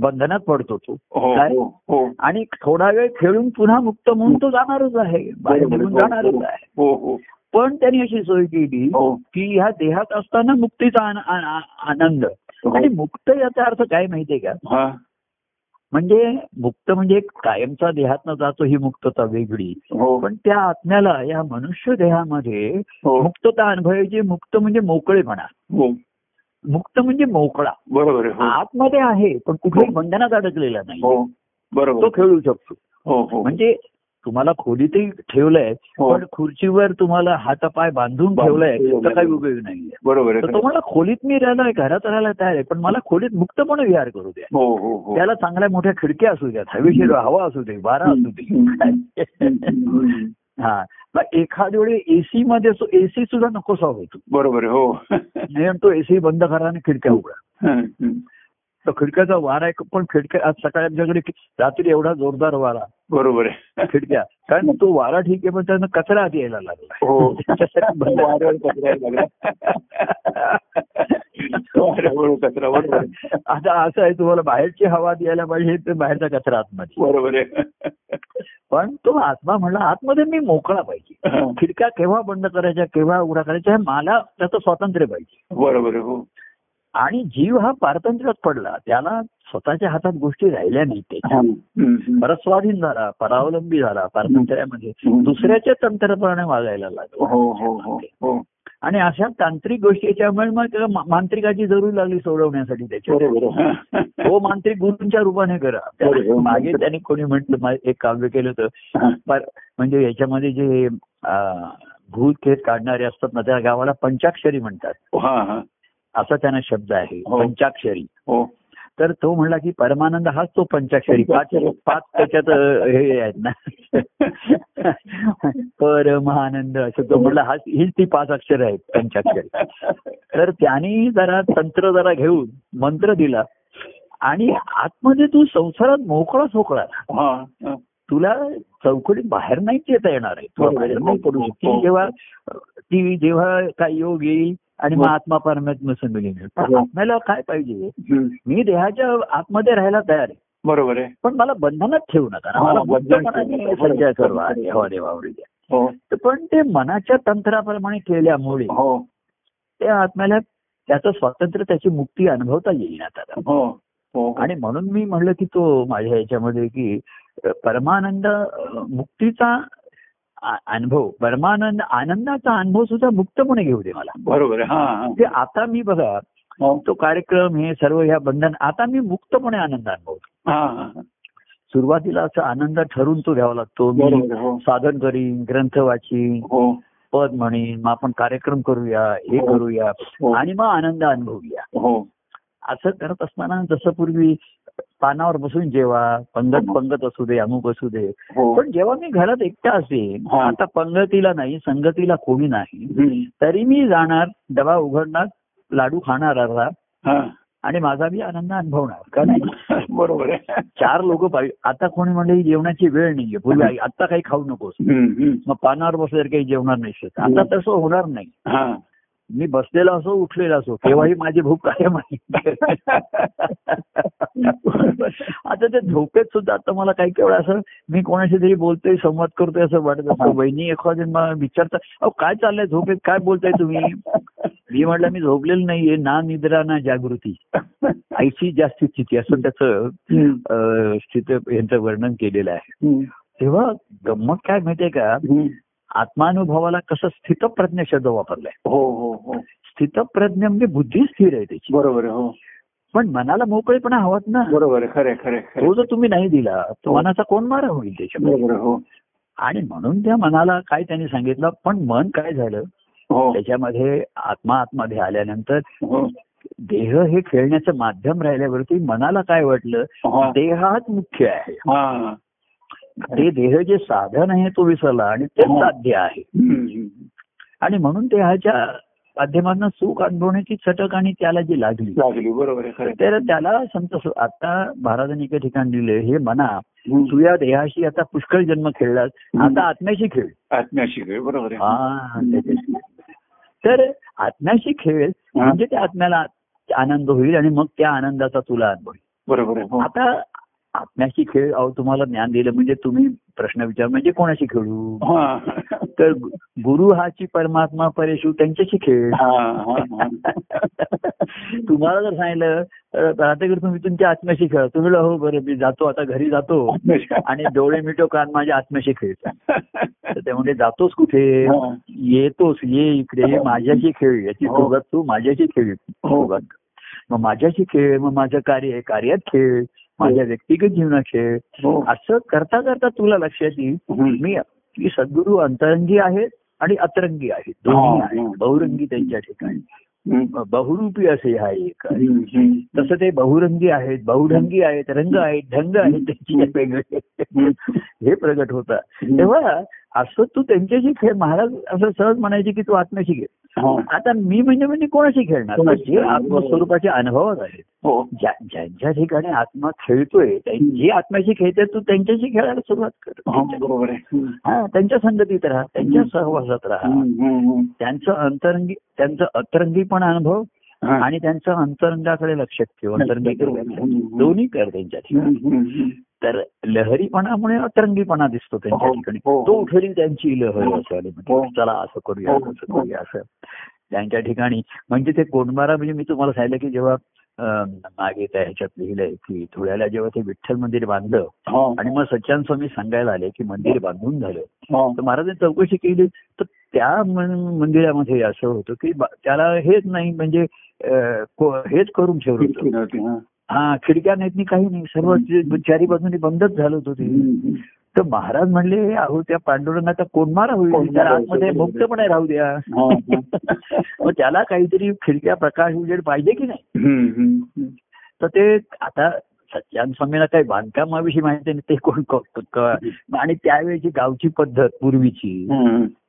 बंधनात पडतो तो. हो काय? हो हो. आणि थोडा वेळ खेळून पुन्हा मुक्त म्हणून तो जाणारच आहे. बाहेर निघून हो, जाणारच हो. आहे. हो हो. पण त्यांनी अशी सोय केली हो. की ह्या देहात असताना मुक्तीचा आनंद. आणि मुक्त याचा अर्थ काय माहितीये का? हा. म्हणजे मुक्त म्हणजे कायमचा देहातनं जातो ही मुक्तता वेगळी. हो. पण त्या आत्म्याला या मनुष्य देहामध्ये हो. मुक्तता अनुभवायची मुक्त म्हणजे मोकळेपणा. हो. मुक्त म्हणजे मोकळा. बरोबर हो. आतमध्ये आहे पण कुठल्याही बंधनात अडकलेला नाही. हो बरोबर. तो खेळू शकतो. हो हो. म्हणजे तुम्हाला खोलीतही ठेवलंय हो. पण खुर्चीवर तुम्हाला हातापाय बांधून ठेवलंय तर काही उपयोग नाहीये. बरोबर तर आहे तो मला खोलीत मी राहिलोय घरात राहायला तयार आहे पण मला खोलीत मुक्तपणे विहार करू द्या. हो हो हो. त्याला चांगल्या मोठ्या खिडक्या असू द्यात हवेशीर हवा असू दे वारा असू दे. हा. मग एखाद्या वेळी एसी मध्ये एसी सुद्धा नकोसा होतो. बरोबर हो. नाही तो एसी बंद करा आणि खिडक्या उघडा. तर खिडक्याचा वारा आहे पण खिडक्या आज सकाळी आमच्याकडे रात्री एवढा जोरदार वारा. बरोबर आहे. खिडक्या. कारण तो वारा ठीक आहे पण त्यानं कचरा आधी यायला लागला. हो. आता असं आहे तुम्हाला बाहेरची हवा द्यायला पाहिजे तर बाहेरचा कचरा आतमध्ये. बरोबर आहे. पण तो आत्मा म्हणला आतमध्ये मी मोकळा पाहिजे. खिडक्या केव्हा बंद करायच्या केव्हा उघडा करायच्या हे मला त्याचं स्वातंत्र्य पाहिजे. बरोबर हो. आणि जीव हा पारतंत्र्यात पडला. त्याला स्वतःच्या हातात गोष्टी राहिल्या नाही त्याच्या. हम्म. परस्वाधीन झाला परावलंबी झाला पारतंत्र्यामध्ये. दुसऱ्याच्या तंत्रप्रमाणे वागायला लागला. हो हो. आणि अशा तांत्रिक गोष्टी याच्यामुळे मग मांत्रिकाची जरूर लागली सोडवण्यासाठी त्याच्या. तो मांत्रिक गुरूंच्या रूपाने करा. मागे त्यांनी कोणी म्हटलं एक काव्य केलं होतं. हा. म्हणजे याच्यामध्ये जे भूत खेत काढणारे असतात ना त्या गावाला पंचाक्षरी म्हणतात. हा हा. असा त्यांना शब्द आहे. हो. पंचाक्षरी. हो. तर तो म्हणला की परमानंद हाच तो पंचाक्षरी. पाच पाच त्याच्यात हे आहेत ना. परमानंद असं तो म्हणला हा हीच ती पाच अक्षर आहेत पंचाक्षरी. तर त्यांनी जरा तंत्र जरा घेऊन मंत्र दिला आणि आतमध्ये तू संसारात मोकळा सोकळा. हा हा. तुला चौकडी बाहेर नाहीच येता येणार आहे. तुला. बाहेर नाही पडू हो, शकते. हो. जेव्हा ती जेव्हा काय योग येईल आणि मग? हो. आत्मा परमात्मा हो. आत्म्याला काय पाहिजे. मी देहाच्या आतमध्ये राहायला तयार आहे. बरोबर आहे. पण मला बंधनात ठेवू नका. हा, मला. करवा देवा देवावरी द्या. हो. पण ते मनाच्या तंत्राप्रमाणे केल्यामुळे हो. त्या आत्म्याला त्याचं स्वातंत्र्य त्याची मुक्ती अनुभवता येईल आता. हो. हो. आणि म्हणून मी म्हणलं की तो माझ्या याच्यामध्ये की परमानंद मुक्तीचा अनुभव. परमानंद आनंदाचा अनुभव सुद्धा मुक्तपणे घेऊ दे मला. बरोबर ते आता मी बघा हो. तो कार्यक्रम हे सर्व ह्या बंधन आता मी मुक्तपणे आनंद अनुभवतो. सुरुवातीला असं आनंद ठरून तो घ्यावा लागतो. मी हो. साधन करीन ग्रंथ वाचीन हो. पद म्हणीन मग आपण कार्यक्रम करूया हे. करूया. आणि मग आनंद अनुभवूया. हो. असं करत असताना जसं पूर्वी पानावर बसून जेवा पंगत हो. पंगत असू दे अमुक असू दे. हो. पण जेव्हा मी घरात एकटा असेन हा. आता पंगतीला नाही संगतीला कोणी नाही. तरी मी जाणार डबा उघडणार लाडू खाणार अर्धा हा. आणि माझा बी आनंद अनुभवणार. का नाही? बरोबर आहे. चार लोक पाहिजे आता कोणी म्हणले जेवणाची वेळ नाहीये पूर्वी आता काही खाऊ नकोस. मग पानावर बसल्यावर काही जेवणार नाही आता तसं होणार नाही. मी बसलेला असो उठलेला असो केव्हाही माझी भूक कायम आहे. आता ते झोपेत सुद्धा आता मला काही केवळ असं मी कोणाशी तरी बोलतोय संवाद करतोय असं वाटत. असतं. वहिनी एखादी मला विचारतात अहो काय चाललंय झोपेत काय बोलताय तुम्ही? मी म्हटलं मी झोपलेलं नाहीये ना निद्रा ना जागृती. आईची जास्त स्थिती असं त्याचं स्थित यांचं वर्णन केलेलं आहे. तेव्हा गंमत काय माहितीये का. आत्मानुभवाला कसं स्थितप्रज्ञ शब्द वापरलाय? हो हो हो. स्थितप्रज्ञ म्हणजे बुद्धी स्थिर आहे त्याची. बरोबर हो. पण मनाला मोकळेपणा हवात ना. बरोबर खरे खरे तो जर तुम्ही नाही दिला तर हो. मनाचा कोण मारा होईल त्याच्यामध्ये? हो. आणि म्हणून त्या मनाला काय त्यांनी सांगितलं पण मन काय झालं? हो. त्याच्यामध्ये आत्मा आतमध्ये आल्यानंतर हो. देह हे खेळण्याचं माध्यम राहिल्यावरती मनाला काय वाटलं. देहाच मुख्य आहे. ते देह जे साधन आहे तो विसरला आणि ते हो. साध्य आहे. आणि म्हणून देहाच्या माध्यमातून सुख अनुभवण्याची चटक आणि त्याला जी लागली लागली बरोबर तर त्याला संत आता महाराजांनी एका ठिकाणी दिले हे मना हम्म. तू या देहाशी आता पुष्कळ जन्म खेळलास आता आत्म्याशी खेळ आत्म्याशी खेळ बरोबर हा. तर आत्म्याशी खेळ म्हणजे त्या आत्म्याला आनंद होईल आणि मग त्या आनंदाचा तुला अनुभव. बरोबर हो. आता आत्म्याशी खेळ अहो तुम्हाला ज्ञान दिलं म्हणजे तुम्ही प्रश्न विचार म्हणजे कोणाशी खेळू? हा. तर गुरु हाची परमात्मा परेशू त्यांच्याशी खेळ. हा, हा, हा. तुम्हाला जर सांगितलं इकडे तुम्ही तुमच्या आत्म्याशी खेळ. तुम्ही हो बरं मी जातो आता घरी जातो. आणि डोळे मिटो कान माझ्या आत्म्याशी खेळचा तर ते म्हणजे जातोस कुठे? हा. येतोस ये इकडे माझ्याशी खेळ. याची हो. तू माझ्याशी खेळ. हो. मग माझ्याशी खेळ मग माझं कार्य कार्यात खेळ. माझ्या व्यक्तिगत जीवनात खेळ हो. असं करता करता तुला लक्षात येईल. मी की सद्गुरू अंतरंगी आहेत आणि अतरंगी आहेत दोन्ही हा, आहेत. हा. बहुरंगी त्यांच्या ठिकाणी. बहुरूपी असे हा एक. तसं ते बहुरंगी आहेत बहुढंगी आहेत रंग आहेत ढंग आहेत त्यांची वेगळे. हे प्रगट होतात तेव्हा असं तू त्यांच्याशी खेळ महाराज असं सहज म्हणायचे की तू आत्म्याशी खेळ हा. आता मी म्हणजे म्हणजे कोणाशी खेळणार जे? आत्मस्वरूपाचे अनुभवच आहेत हो ज्या ज्यांच्या ठिकाणी आत्मा खेळतोय त्यां- जे आत्म्याशी खेळते तू त्यांच्याशी खेळायला सुरुवात कर हो. हा त्यांच्या संगतीत राहा त्यांच्या सहवासात राहा. त्यांचं अंतरंगी त्यांचं अतरंगी पण अनुभव हा. आणि त्यांचं अंतरंगाकडे लक्ष ठेव. हम्म. दोन्ही कर त्यांच्या ठिकाणी. तर लहरीपणामुळे अतरंगीपणा दिसतो त्यांच्या हो, ठिकाणी हो. तो उठली त्यांची लहर हो. असं आली. म्हणजे चला असं करूया असं. करूया असं त्यांच्या ठिकाणी म्हणजे ते कोंडमारा म्हणजे मी तुम्हाला सांगितलं की जेव्हा मागे त्या ह्याच्यात लिहिलंय की धुळ्याला जेव्हा ते विठ्ठल मंदिर बांधलं. आणि मग सच्चान स्वामी सांगायला आले की मंदिर बांधून झालं. तर महाराजांनी चौकशी केली तर त्या मंदिरामध्ये असं होतं की त्याला हेच नाही म्हणजे हेच करून ठेवलं हा. खिडक्या नाहीत नाही काही नाही सर्व चारी बाजूनी बंदच झालं होतं ते. तर महाराज म्हणले अहो त्या पांडुरंगाचा कोणमारा होईल कोंडमारा त्याला. आतमध्ये मुक्तपणे राहू द्या. मग त्याला काहीतरी खिडक्या प्रकाश उजेड पाहिजे की नाही. तर ते आता सच्चान स्वामीला काही बांधकामाविषयी माहिती नाही ते कोण आणि त्यावेळेची गावची पद्धत पूर्वीची.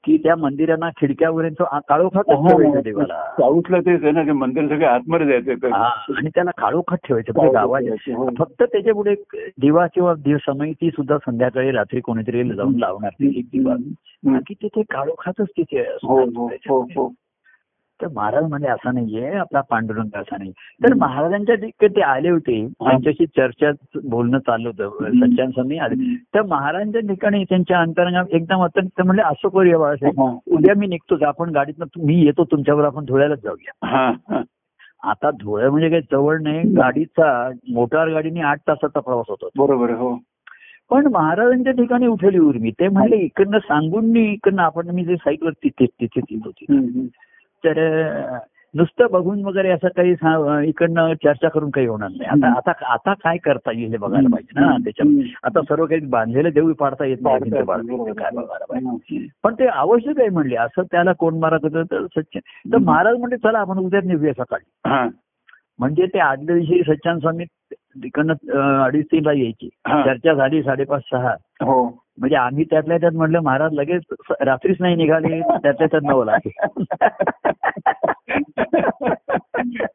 की त्या मंदिरांना खिडक्यावरून तो काळोखात हो, ठेवायचं देवाला. साऊथला तेच आहे ना ते मंदिर सगळे आतमध्ये जायचं हा, आणि त्याला काळोखात ठेवायचं म्हणजे गावाच्या हो. फक्त त्याच्या पुढे एक दिवा किंवा दिव समय ती सुद्धा संध्याकाळी रात्री कोणीतरी जाऊन लावणार ती एक दिवा. बाकी तिथे काळोखातच तिथे तर महाराज म्हणजे असा नाहीये आपला पांडुरंग असा नाही तर महाराजांच्या ते आले होते त्यांच्याशी चर्चा बोलणं चाललं होतं सच्चान स्वामी आले. तर महाराजांच्या ठिकाणी त्यांच्या अंतरंगात एकदम अत्यंत म्हणले असं करूया बाळासाहेब. उद्या मी निघतोच आपण गाडीतनं मी येतो तुमच्यावर आपण धुळ्यालाच जाऊया. आता धुळे म्हणजे काही जवळ नाही गाडीचा मोटार गाडीने आठ तासाचा प्रवास होतो. बरोबर हो. पण महाराजांच्या ठिकाणी उठली उर्मी. ते म्हणले इकडनं सांगून मी इकडनं आपण मी जे साईटवर तिथे तिथे येत होती. तर नुसतं बघून वगैरे असं काही इकडनं चर्चा करून काही होणार नाही. आता आता आता काय करता येईल हे बघायला पाहिजे ना त्याच्यात. आता सर्व काही बांधलेले देऊ पाडता येत नाही काय बघायला पाहिजे. पण ते आवश्यक आहे म्हणले असं त्याला कोण मारत होतं तर सच्च तर महाराज म्हणले चला आपण उद्या निघूया सकाळी. म्हणजे ते आदल्या दिवशी सच्चान स्वामी तिकडनं अडीच तीनला यायची. चर्चा झाली साडेपाच सहा. हो. म्हणजे आम्ही त्यातल्या त्यात म्हटलं महाराज लगेच रात्रीच नाही निघाले त्यातल्या त्यात नऊ लागे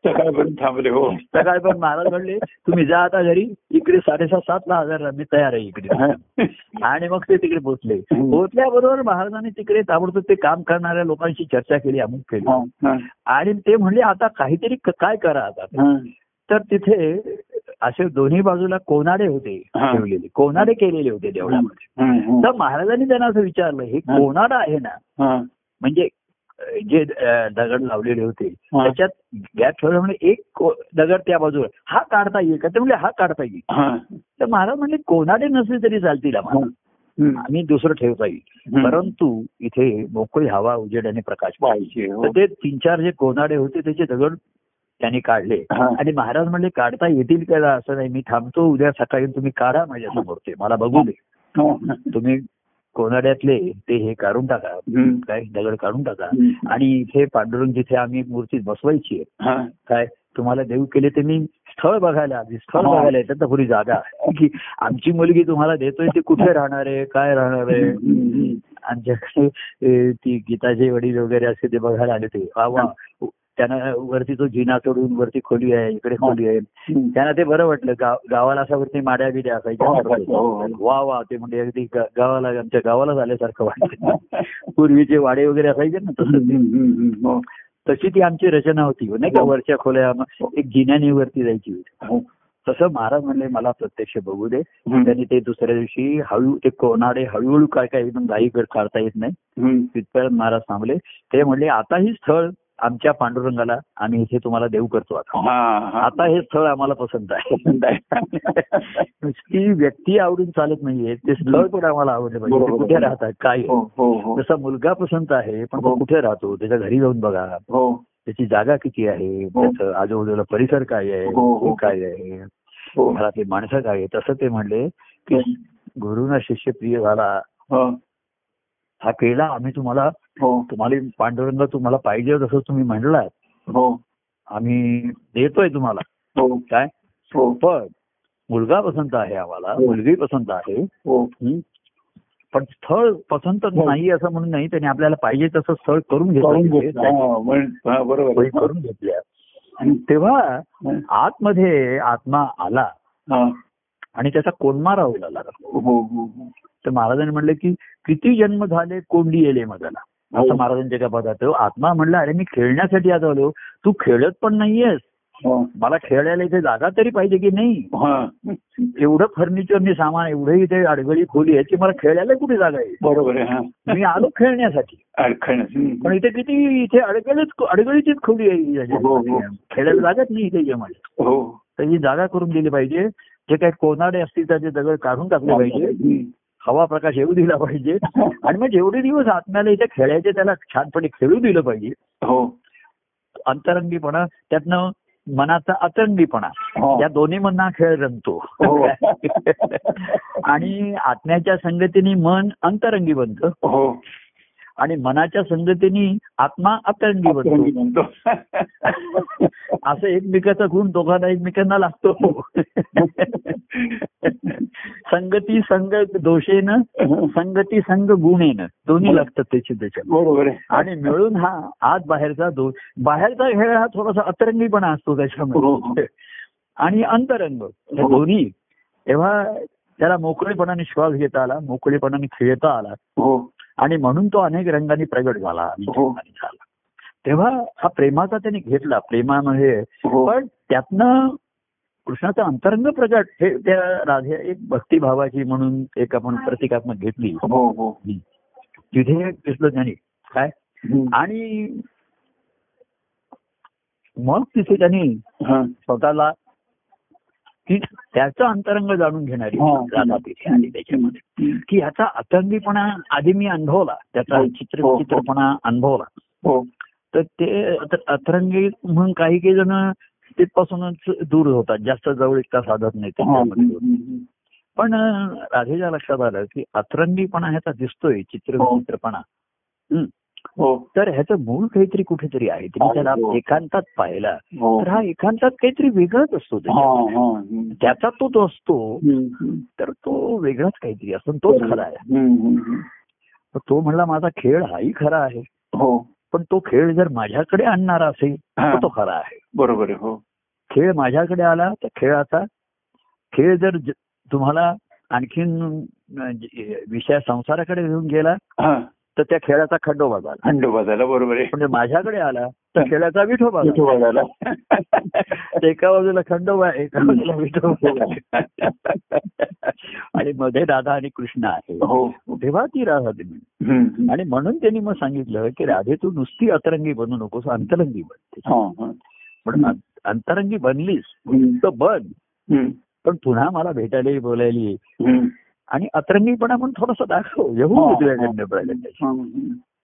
सकाळपर्यंत थांबले हो. सकाळी पण महाराज म्हणले तुम्ही जा आता घरी इकडे साडेसात सात ला हजार मी तयार आहे इकडे. आणि मग ते तिकडे पोहोचले. पोहोचल्याबरोबर महाराजांनी तिकडे ताबडतोब ते काम करणाऱ्या लोकांशी चर्चा केली अमुक केली. आणि ते म्हणले आता काहीतरी काय करा आता. तर तिथे असे दोन्ही बाजूला कोनाडे होते. ठेवलेले कोनाडे केलेले होते देवळामध्ये. तर महाराजांनी त्यांना असं विचारलं हे. कोनाडा आहे ना म्हणजे जे दगड लावलेले होते. त्याच्यात गॅप ठेवलं म्हणजे एक दगड त्या बाजूला हा काढता येईल का ते म्हणजे हा काढता येईल. तर महाराज म्हणले कोनाडे नसले तरी चालतील आम्हाला. आम्ही दुसरं ठेवता येईल. परंतु इथे मोकळी हवा उजेड आणि प्रकाश पाहिजे हो. तर ते तीन चार जे कोनाडे होते त्याचे दगड त्यांनी काढले हा. आणि महाराज म्हणले काढता येतील का असं नाही मी थांबतो उद्या सकाळी तुम्ही काढा माझ्यासमोर ते मला बघू दे हो. तुम्ही कोनाड्यातले ते हे काढून टाका. काय दगड काढून टाका. आणि इथे पांडुरंग जिथे आम्ही मूर्ती बसवायची आहे हा. काय तुम्हाला देऊ केले ते मी स्थळ बघायला आधी स्थळ हा. बघायला येतात तर पुरी जागा. की आमची मुलगी तुम्हाला देतोय ती कुठे राहणार आहे काय राहणार आहे. आमच्याकडे ती गीताचे वडील वगैरे असे ते बघायला आले ते वा त्यांना वरती तो जिना सोडून वरती खोली आहे इकडे खोली आहे. त्यांना ते बरं वाटलं गाव गावाला असा वरती माड्या बिड्या हो, असायच्या हो, हो. वा वा ते म्हणजे अगदी गावाला आमच्या गावाला झाल्यासारखं वाटतं पूर्वीचे वाडे वगैरे असायचे ना तसं. हो. तशी ती आमची रचना होती नाही का वरच्या खोल्या एक जिन्याने वरती जायची हो. तसं महाराज म्हणले मला प्रत्यक्ष बघू दे. त्यांनी ते दुसऱ्या दिवशी हळू ते कोणाडे हळूहळू काय काय एकदम घाई काढता येत नाही. तिथपर्यंत महाराज थांबले ते म्हणले आता ही स्थळ आमच्या पांडुरंगाला आम्ही इथे तुम्हाला देऊ करतो आता. आता हे स्थळ आम्हाला पसंत आहे. नुसती व्यक्ती आवडून चालत नाहीये ते स्थळ पण आम्हाला आवडलं पाहिजे. ते. कुठे राहतात काय हो हो हो. जसा मुलगा पसंत आहे पण तो. कुठे राहतो? त्याच्या घरी जाऊन बघा. त्याची जागा किती आहे? त्याचं आजूबाजूला परिसर काय आहे? काय आहे? घरातली माणसं काय आहे तसं ते म्हणले की गुरुना शिष्य प्रिय झाला हो केला आम्ही तुम्हाला तुम्हाला पांडुरंग तुम्हाला पाहिजे तसं तुम्ही म्हणलात. हो. आम्ही देतोय तुम्हाला. हो. काय? हो. पण मुलगा पसंत आहे आम्हाला हो. मुलगी पसंत आहे. हो. हं? पण स्थळ पसंत नाही असं म्हणून नाही त्यांनी आपल्याला पाहिजे तसं स्थळ करून घेतलं. हा, हा. करून घेतल्या. आणि तेव्हा हा, आतमध्ये आत्मा आला. हा. आणि त्याचा कोणमा राहू लागला हो हो हो. तर महाराजांनी म्हणलं की किती जन्म झाले कोंडी येले मगाला. असं महाराजांच्या एका पदार्थ आत्मा म्हणला अरे मी खेळण्यासाठी आता आलो तू खेळत पण नाहीयेस. हो. मला खेळायला इथे जागा तरी पाहिजे की नाही? हा. एवढं फर्निचरनी सामान एवढं इथे अडगळी खोली आहे की मला खेळायला कुठे जागा आहे? बरोबर आहे हा. मी आलो खेळण्यासाठी. पण इथे किती इथे अडगळीच अडगळीचीच खोली आहे हो, हो. खेळायला जागाच नाही इथे यामध्ये हो. तर ही जागा करून दिली पाहिजे. जे काही कोनाडे असतील त्याचे दगड काढून टाकले पाहिजे. हवा प्रकाश येऊ दिला पाहिजे. आणि मग जेवढे दिवस आत्म्याला इथे खेळायचे त्याला छानपणे खेळू दिलं पाहिजे. हो. अंतरंगीपणा त्यातनं मनाचा अतरंगीपणा हो. या दोन्ही मधना खेळ रंगतो हो. आणि आत्म्याच्या संगतीने मन अंतरंगी बनतं. हो. आणि मनाच्या संगतीने आत्मा अतरंगी रंगी बनतो. म्हणतो असं एकमेकाचा गुण दोघांना एकमेकांना लागतो. संगती संग दोषेनं संगती संग गुणेनं. दोन्ही लागतात त्याची त्याच्यात. बरोबर आणि मिळून हा आत बाहेरचा दोष बाहेरचा खेळ हा थोडासा अतरंगीपणा असतो हो, त्याच्यामध्ये आणि अंतरंग हे हो. दोन्ही तेव्हा त्याला मोकळेपणाने श्वास घेता आला मोकळेपणाने खेळता आला. हो. आणि म्हणून तो अनेक रंगांनी प्रगट झाला अनेक हो. झाला. तेव्हा हा प्रेमाचा त्याने घेतला प्रेमामध्ये. हो. पण त्यातनं कृष्णाचं अंतरंग प्रगट हे त्या राधे एक भक्तिभावाची म्हणून एक आपण प्रतिकात्मक घेतली. हो हो. तिथे दिसलं त्याने काय. आणि मग तिथे त्यांनी हा. स्वतःला की त्याचं अंतरंग जाणून घेणारी हा. राधा तिथे आली त्याच्यामध्ये की ह्याचा अतरंगीपणा आधी मी अनुभवला त्याचा हो. चित्र हो. चित्रपणा अनुभवला हो तर ते अत- अतरंगी म्हणून काही काही जण तिथपासूनच दूर होतात जास्त जवळीकता साधत नाही हा. त्याच्यामध्ये. पण राधेच्या लक्षात आलं की अतरंगीपणा ह्याचा दिसतोय चित्र हो. चित्रपणा हं. हो तर ह्याचं मूळ काहीतरी कुठेतरी आहे तुम्ही त्याला हो. एकांतात पाहिला हो तर हा एकांतात काहीतरी वेगळाच असतो हा. हा. त्याचा तो तो असतो. तर तो वेगळाच काहीतरी असतो तोच खरा आहे तो म्हणला माझा खेळ हाही खरा आहे हो पण तो खेळ जर माझ्याकडे आणणारा असेल हा. तर तो खरा आहे बरोबर हो खेळ माझ्याकडे आला तर खेळाचा खेळ जर ज- तुम्हाला आणखीन ज- विषय संसाराकडे घेऊन गेला हा तर त्या खेळाचा खंडोबा झाला खंडोबा झाला बरोबर आहे म्हणजे माझ्याकडे आला तर खेळाचा विठोबा. विठोबा झाला एका बाजूला खंडोबा एका बाजूला विठोबा. आणि मध्ये राधा आणि कृष्ण आहे हो तेव्हा ती राधा तुम्ही. आणि म्हणून त्यांनी मग सांगितलं की राधे तू नुसती अतरंगी बनू नकोस अंतरंगी बन हा. पण अंतरंगी बनलीस. तर बन. पण पुन्हा मला भेटायला बोलायला. आणि अतरंगीपणा पण थोडासा दाखव येऊ हा. दे तुझ्याकडनं प्रगट. हा.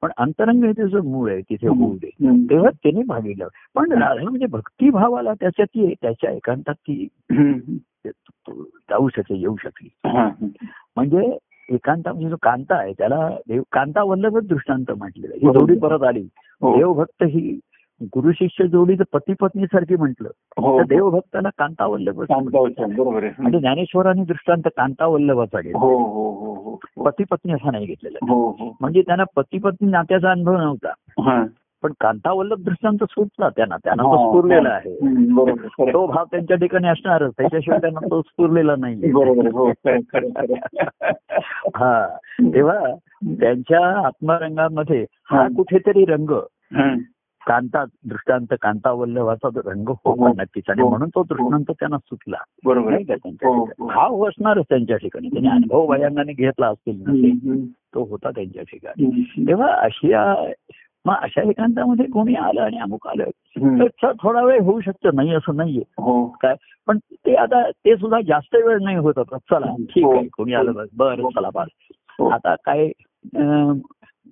पण अंतरंग हे त्याचं मूळ आहे तिथे होऊ दे. तेव्हा त्याने भागिलं पण राधा म्हणजे भक्तिभावाला त्याच्यात ती त्याच्या एकांतात ती. जाऊ शके येऊ शकली हा. म्हणजे एकांता म्हणजे जो कांता आहे त्याला देव कांता वल्लभच दृष्टांत म्हटलेलं. ही. जोडी परत आली हो. देवभक्त ही गुरु शिष्य जोडी जर पती पत्नी सारखी म्हटलं हो तर देवभक्ताला कांता होतं. बरोबर म्हणजे ज्ञानेश्वरांनी दृष्टांत कांता वल्लभाचा घेतला. हो हो हो हो. हो पती पत्नी असा नाही घेतलेला. हो हो. म्हणजे त्यांना पती पत्नी नात्याचा अनुभव नव्हता. हा. पण कांतावल्लभ दृष्टांत सुटला त्यांना. त्यांना तो हा, स्फुरलेला हा. आहे. तो भाव त्यांच्या ठिकाणी असणारच. त्याच्याशिवाय त्यांना तो स्फुरलेला नाही हो. हा. तेव्हा त्यांच्या आत्मरंगामध्ये हा कुठेतरी रंग हा. कांता दृष्टांत कांतावल्लभाचा तो रंग हो. होता नक्कीच. आणि हो. म्हणून तो दृष्टांत त्यांना सुटला. बरोबर. हो. हो. असणारच त्यांच्या ठिकाणी. त्यांनी अनुभव भयांगाने घेतला असतील तो. होता त्यांच्या ठिकाणी. तेव्हा अशी मग अशा एकांतामध्ये कोणी आलं आणि अमुक आलं. तर थोडा वेळ होऊ शकतं. नाही असं नाहीये. हो. काय? पण ते आता ते सुद्धा जास्त वेळ नाही होत आता. चला ठीक आहे. कोणी आलं बस बरं चला बस हो. आता काय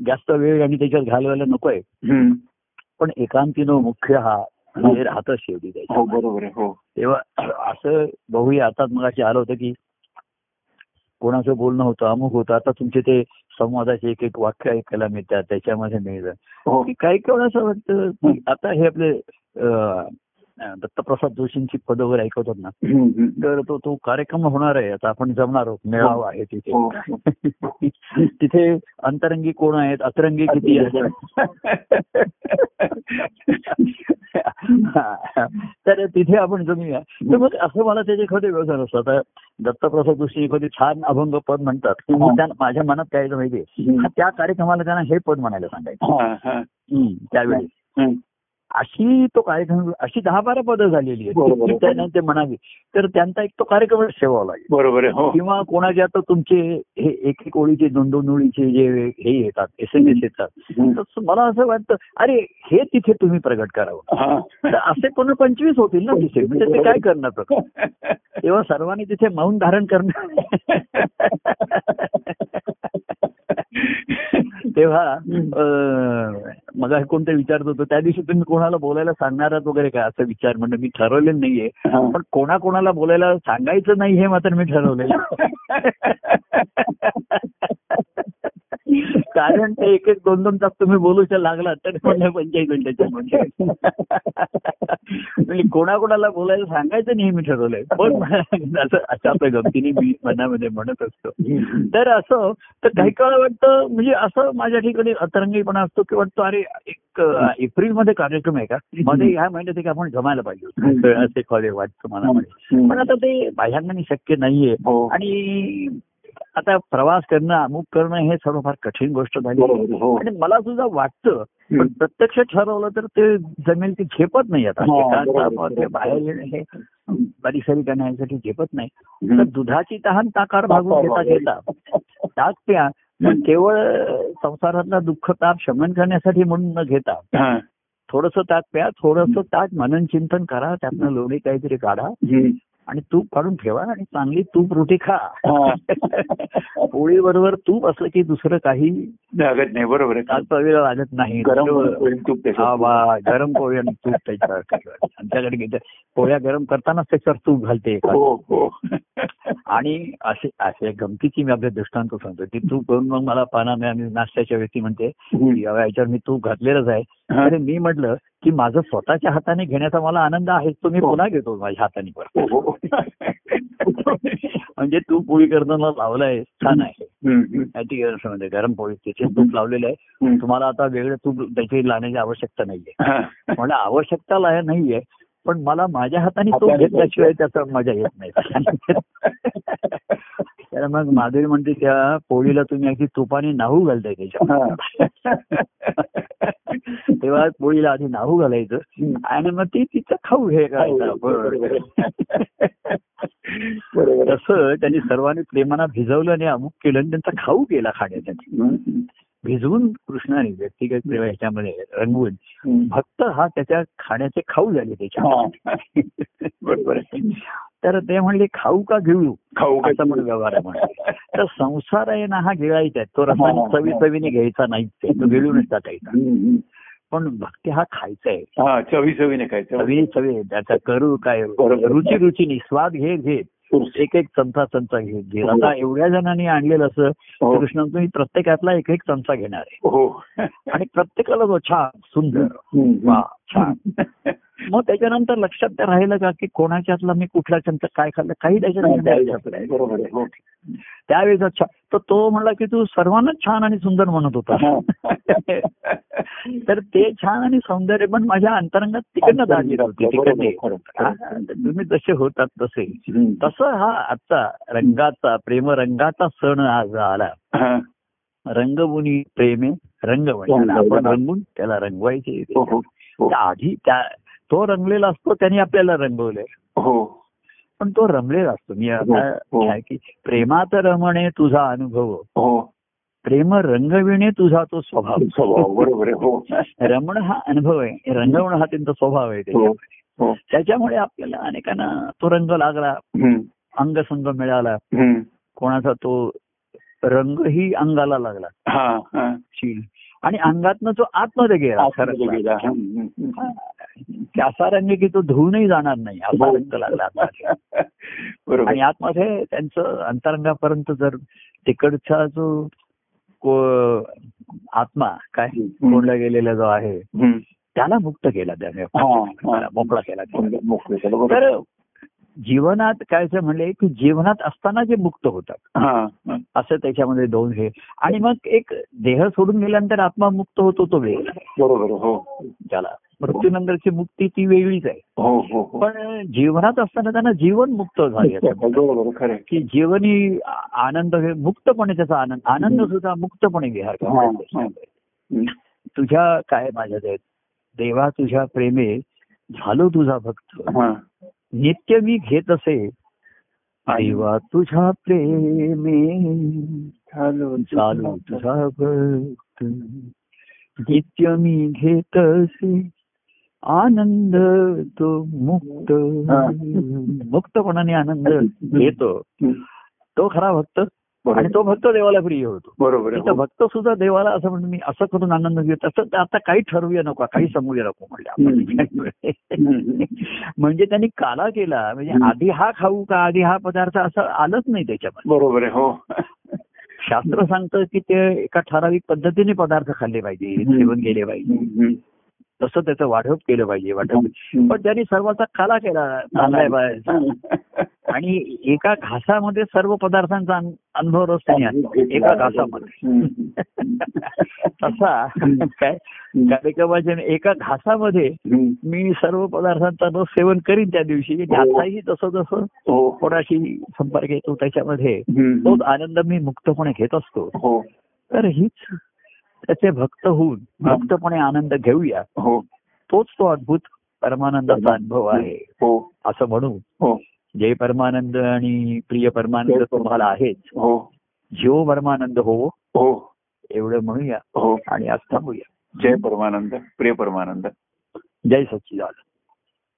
जास्त वेळ आणि त्याच्यात घालवायला नकोय. पण एकांतीनं मुख्य हा म्हणजे राहतं शेवटी हो त्याच्या बरोबर आहे हो. तेव्हा असं बहुही आता मग आलं होतं की कोणाचं बोलणं होतं अमुक होतं. आता तुमचे ते संवादाचे एक एक वाक्य ऐकायला मिळतात त्याच्यामध्ये मिळतं. हो. की काही असं वाटतं आता हे आपले दत्तप्रसाद जोशींची पदं वगैरे ऐकवतात ना. तर तो तो कार्यक्रम होणार आहे. आता आपण जमणार आहोत. मेळावा आहे तिथे. हो. तिथे अंतरंगी कोण आहेत? अतरंगी किती आहेत? तर तिथे आपण जमूया. तर मग असं मला त्याचे एखादे व्यवसाय असतो. आता दत्तप्रसाद जोशी एखादी छान अभंग पद म्हणतात. की मी त्या- माझ्या मनात काय माहितीये. त्या कार्यक्रमाला त्यांना हे पद म्हणायला सांगायचं. हा, हा. त्यावेळी. अशी तो कार्यक्रम अशी दहा बारा पदं झालेली आहेत. ते म्हणावी. तर त्यांचा एक तो कार्यक्रम ठेवावा लागेल. बरोबर आहे हो. किंवा कोणाचे आता तुमचे हे एक एक ओळीचे दोन दोन ओळीचे जे हे येतात एस एम एस येतात. मला असं वाटतं अरे हे तिथे तुम्ही प्रगट करावं. हा. तर असे पण पंचवीस होतील ना तिथे. म्हणजे ते काय करणार तेव्हा सर्वांनी तिथे मौन धारण करणं तेव्हा मग कोणतं विचारत होतो? त्या दिवशी तुम्ही कोणाला बोलायला सांगणार आहात वगैरे काय असं विचार म्हणलं मी ठरवलेलं नाहीये. पण कोणा कोणाला बोलायला सांगायचं नाही हे मात्र मी ठरवलेलं. कारण ते एक एक दोन दोन तास तुम्ही बोलू लागला तर म्हणलं पंचायत मिनिटाच्या म्हणजे म्हणजे कोणाकोणाला बोलायला सांगायचं नाही हे मी ठरवलंय. पण असं आपल्या गमतीने मी मनामध्ये म्हणत असतो. तर असं तर काही काळ वाटतं म्हणजे असं माझ्या ठिकाणी अतरंगीपणा असतो की वाटतं अरे एक एप्रिलमध्ये कार्यक्रम आहे का? मध्ये ह्या महिन्यात एक आपण जमायला पाहिजे. असं वाटतं मनामध्ये पण आता ते बाह्यांनी शक्य नाहीये. हो. आणि आता प्रवास करणं अमुक करणं हे सर्व फार कठीण गोष्ट झाली. बरोबर हो आणि मला सुद्धा वाटतं पण. प्रत्यक्ष ठरवलं तर ते जमेल ती झेपत नाही आता. हा, बाहेर येणं हे बारीक सारी करण्यासाठी झेपत नाही. तर. दुधाची तहान ताकार भागून घेता घेता. ताक प्या. पण केवळ संसारातला दुःख ताप शमन करण्यासाठी म्हणून न घेता हा. थोडस ताक प्या थोडस ताक मनन चिंतन करा त्यातनं लोणी काहीतरी काढा. आणि तूप काढून ठेवा आणि चांगली तूप रोटी खा. पोळी बरोबर तूप असलं की दुसरं काही लागत नाही बरोबर तात्पर्य लागत नाही. गरम पोळी आणि तूप त्याच्यावर आमच्याकडे घेते पोळ्या गरम करतानाच त्याच्यावर तूप घालते. हो हो. आणि असे असे गमतीची मी आपल्या दृष्टांत सांगतो. की तूप करून मग मला पाना नाश्त्याच्या व्यक्ती म्हणते हम्म. की "अहो, याच्यावर मी तूप घातलेलंच आहे. आणि मी म्हटलं की माझं स्वतःच्या हाताने घेण्याचा मला आनंद आहे तो मी हो. पुन्हा घेतो माझ्या हाताने हो, हो. म्हणजे तूप पोळी करताना लावलाय छान आहे. ती म्हणजे गरम पोळी त्याचे तूप लावलेलं आहे. तुम्हाला आता वेगळं तूप त्याची लावण्याची आवश्यकता नाहीये. म्हणलं आवश्यकता ला- नाहीये पण मला माझ्या हाताने तो घेतल्याशिवाय त्याचा मजा येत नाही तर मग माधुरी म्हणते त्या पोळीला तुम्ही अगदी तुपाने नाहू घालताय त्याच्या तेव्हा पोळीला आधी नाहू घालायचं. आणि मग ती तिचं खाऊ हे करायचं बरोबर तसं त्यांनी सर्वांनी प्रेमानं भिजवलं आणि अमुक केलं आणि त्यांचा खाऊ केला खाण्यासाठी हम्म. भिजवून कृष्णाने व्यक्तिगत प्रेम ह्याच्यामध्ये रंगवून. भक्त हा त्याच्या खाण्याचे खाऊ झाले त्याच्या. बरोबर तर ते म्हणले खाऊ का घेऊ? खाऊ का असं म्हणून व्यवहार आहे म्हणजे तर संसार आहे ना हा गिळायचा आहे. तो रसाने हा, हा, चवी हा. चवीने घ्यायचा आहे तो गिळूनच टाकायचा. हम्म. पण भक्ती हा खायचा आहे. हा चवी चवीने काय चवी चवी. त्याचा करू काय. रुची रुचीने. स्वाद घे घे. एक एक चमचा चमचा घे घे. आता एवढ्या जणांनी आणलेलं असं. कृष्ण तुम्ही प्रत्येकातला एक एक चमचा घेणार आहे. आणि प्रत्येकाला तो छान सुंदर. वा. छान मग त्याच्यानंतर लक्षात राहिलं का की कोणाच्यातला मी कुठल्या छंद काय खाल्लं? काही त्याच्यानंतर हो. त्यावेळेस अच्छा. तर तो म्हणला की तू सर्वांनाच छान आणि सुंदर म्हणत होता. तर ते छान आणि सौंदर्य पण माझ्या अंतरंगात तिकडनं दाढी होती तिकडने. बरोबर, हा, तुम्ही जसे होतात तसे. तसं हा आजचा रंगाचा प्रेमरंगाचा सण आज आला. हा. रंगमुनी प्रेमे रंगवणी आणि आपण रंगून त्याला रंगवायचे. हो हो हो. त्या आधी त्या तो रंगलेला असतो त्याने आपल्याला रंगवलंय. हो. पण तो रमलेला असतो. मी आता हो. आहे की प्रेमात रमणे तुझा अनुभव. हो. प्रेम रंगविणे तुझा तो स्वभाव. स्वभाव बरोबर हो. रमण हा अनुभव आहे. रंगवणं हा त्यांचा स्वभाव आहे हो त्याच्यामध्ये. हो. त्याच्यामुळे आपल्याला अनेकांना तो रंग लागला. अंगसंग मिळाला. कोणाचा तो अंगाला लागला. हा हा. शील आणि अंगातनं जो आतमध्ये गेला खरं आतमध्ये गेला. हम्म. हा. की असा रंग की तो धुवूनही जाणार नाही असा रंग लागला आणि आतमध्ये त्यांचं अंतरंगापर्यंत जर तिकडचा जो आत्मा काय. कोंडला गेलेला जो आहे. त्याला मुक्त केला त्याने हा, हा. मोकळा केला. तर जीवनात काय असं म्हणले की जीवनात असताना जे मुक्त होतात. असं त्याच्यामध्ये दोन हे. आणि मग एक देह सोडून गेल्यानंतर आत्मा मुक्त होतो तो वेगळा बरोबर हो. त्याला मृत्यूनंतरची मुक्ती ती वेगळीच आहे. हो हो हो. पण जीवनात असताना त्यांना जीवन मुक्त झाले. की जीवनी आनंद हे मुक्तपणे त्याचा आनंद आनंद सुद्धा मुक्तपणे विहार. तुझ्या काय माझ्या देवा तुझ्या प्रेमे झालो तुझा भक्त. नित्य मी घेत असे देवा तुझ्या प्रेमे चालू चालू तुझा भक्त नित्य मी घेत असे आनंद तो मुक्त. मुक्तपणाने आनंद घेतो. तो खरा भक्त. आणि तो भक्त देवाला प्रिय होतो बरोबर. तिथं भक्त सुद्धा देवाला असं म्हणून मी असं करून आनंद असं तर आता काही ठरवूया नको काही समजूया नको म्हणले हम्म. म्हणजे त्यांनी काला केला म्हणजे. आधी हा खाऊ का आधी हा पदार्थ असं आलंच नाही त्याच्यामध्ये बरोबर आहे हो शास्त्र सांगतं की ते एका ठराविक पद्धतीने पदार्थ खाल्ले पाहिजे. सेवन केले पाहिजे. तसं त्याचं वाढप केलं पाहिजे वाटप पण त्यांनी सर्वाचा काला केला. आणि एका घासामध्ये सर्व पदार्थांचा अन- अनुभव रस त्यांनी आणला. एका घासामध्ये. तसा काय? कार्यक्रमाच्या एका घासामध्ये मी सर्व पदार्थांचा रस सेवन करीन त्या दिवशी. आणि आताही जसं जसं हो. कोणाशी संपर्क येतो त्याच्यामध्ये. तोच आनंद मी मुक्तपणे घेत असतो. हो. तर हीच त्याचे भक्त होऊन मुक्तपणे आनंद घेऊया. हो. तोच तो अद्भुत परमानंदाचा अनुभव आहे. हो. असं म्हणू हो. जय परमानंद आणि प्रिय परमानंद तुम्हाला आहेच हो. जीव परमानंद हो हो. एवढं म्हणूया हो. आणि आज थांबूया. जय परमानंद प्रिय परमानंद. जय सच्चिदानंद.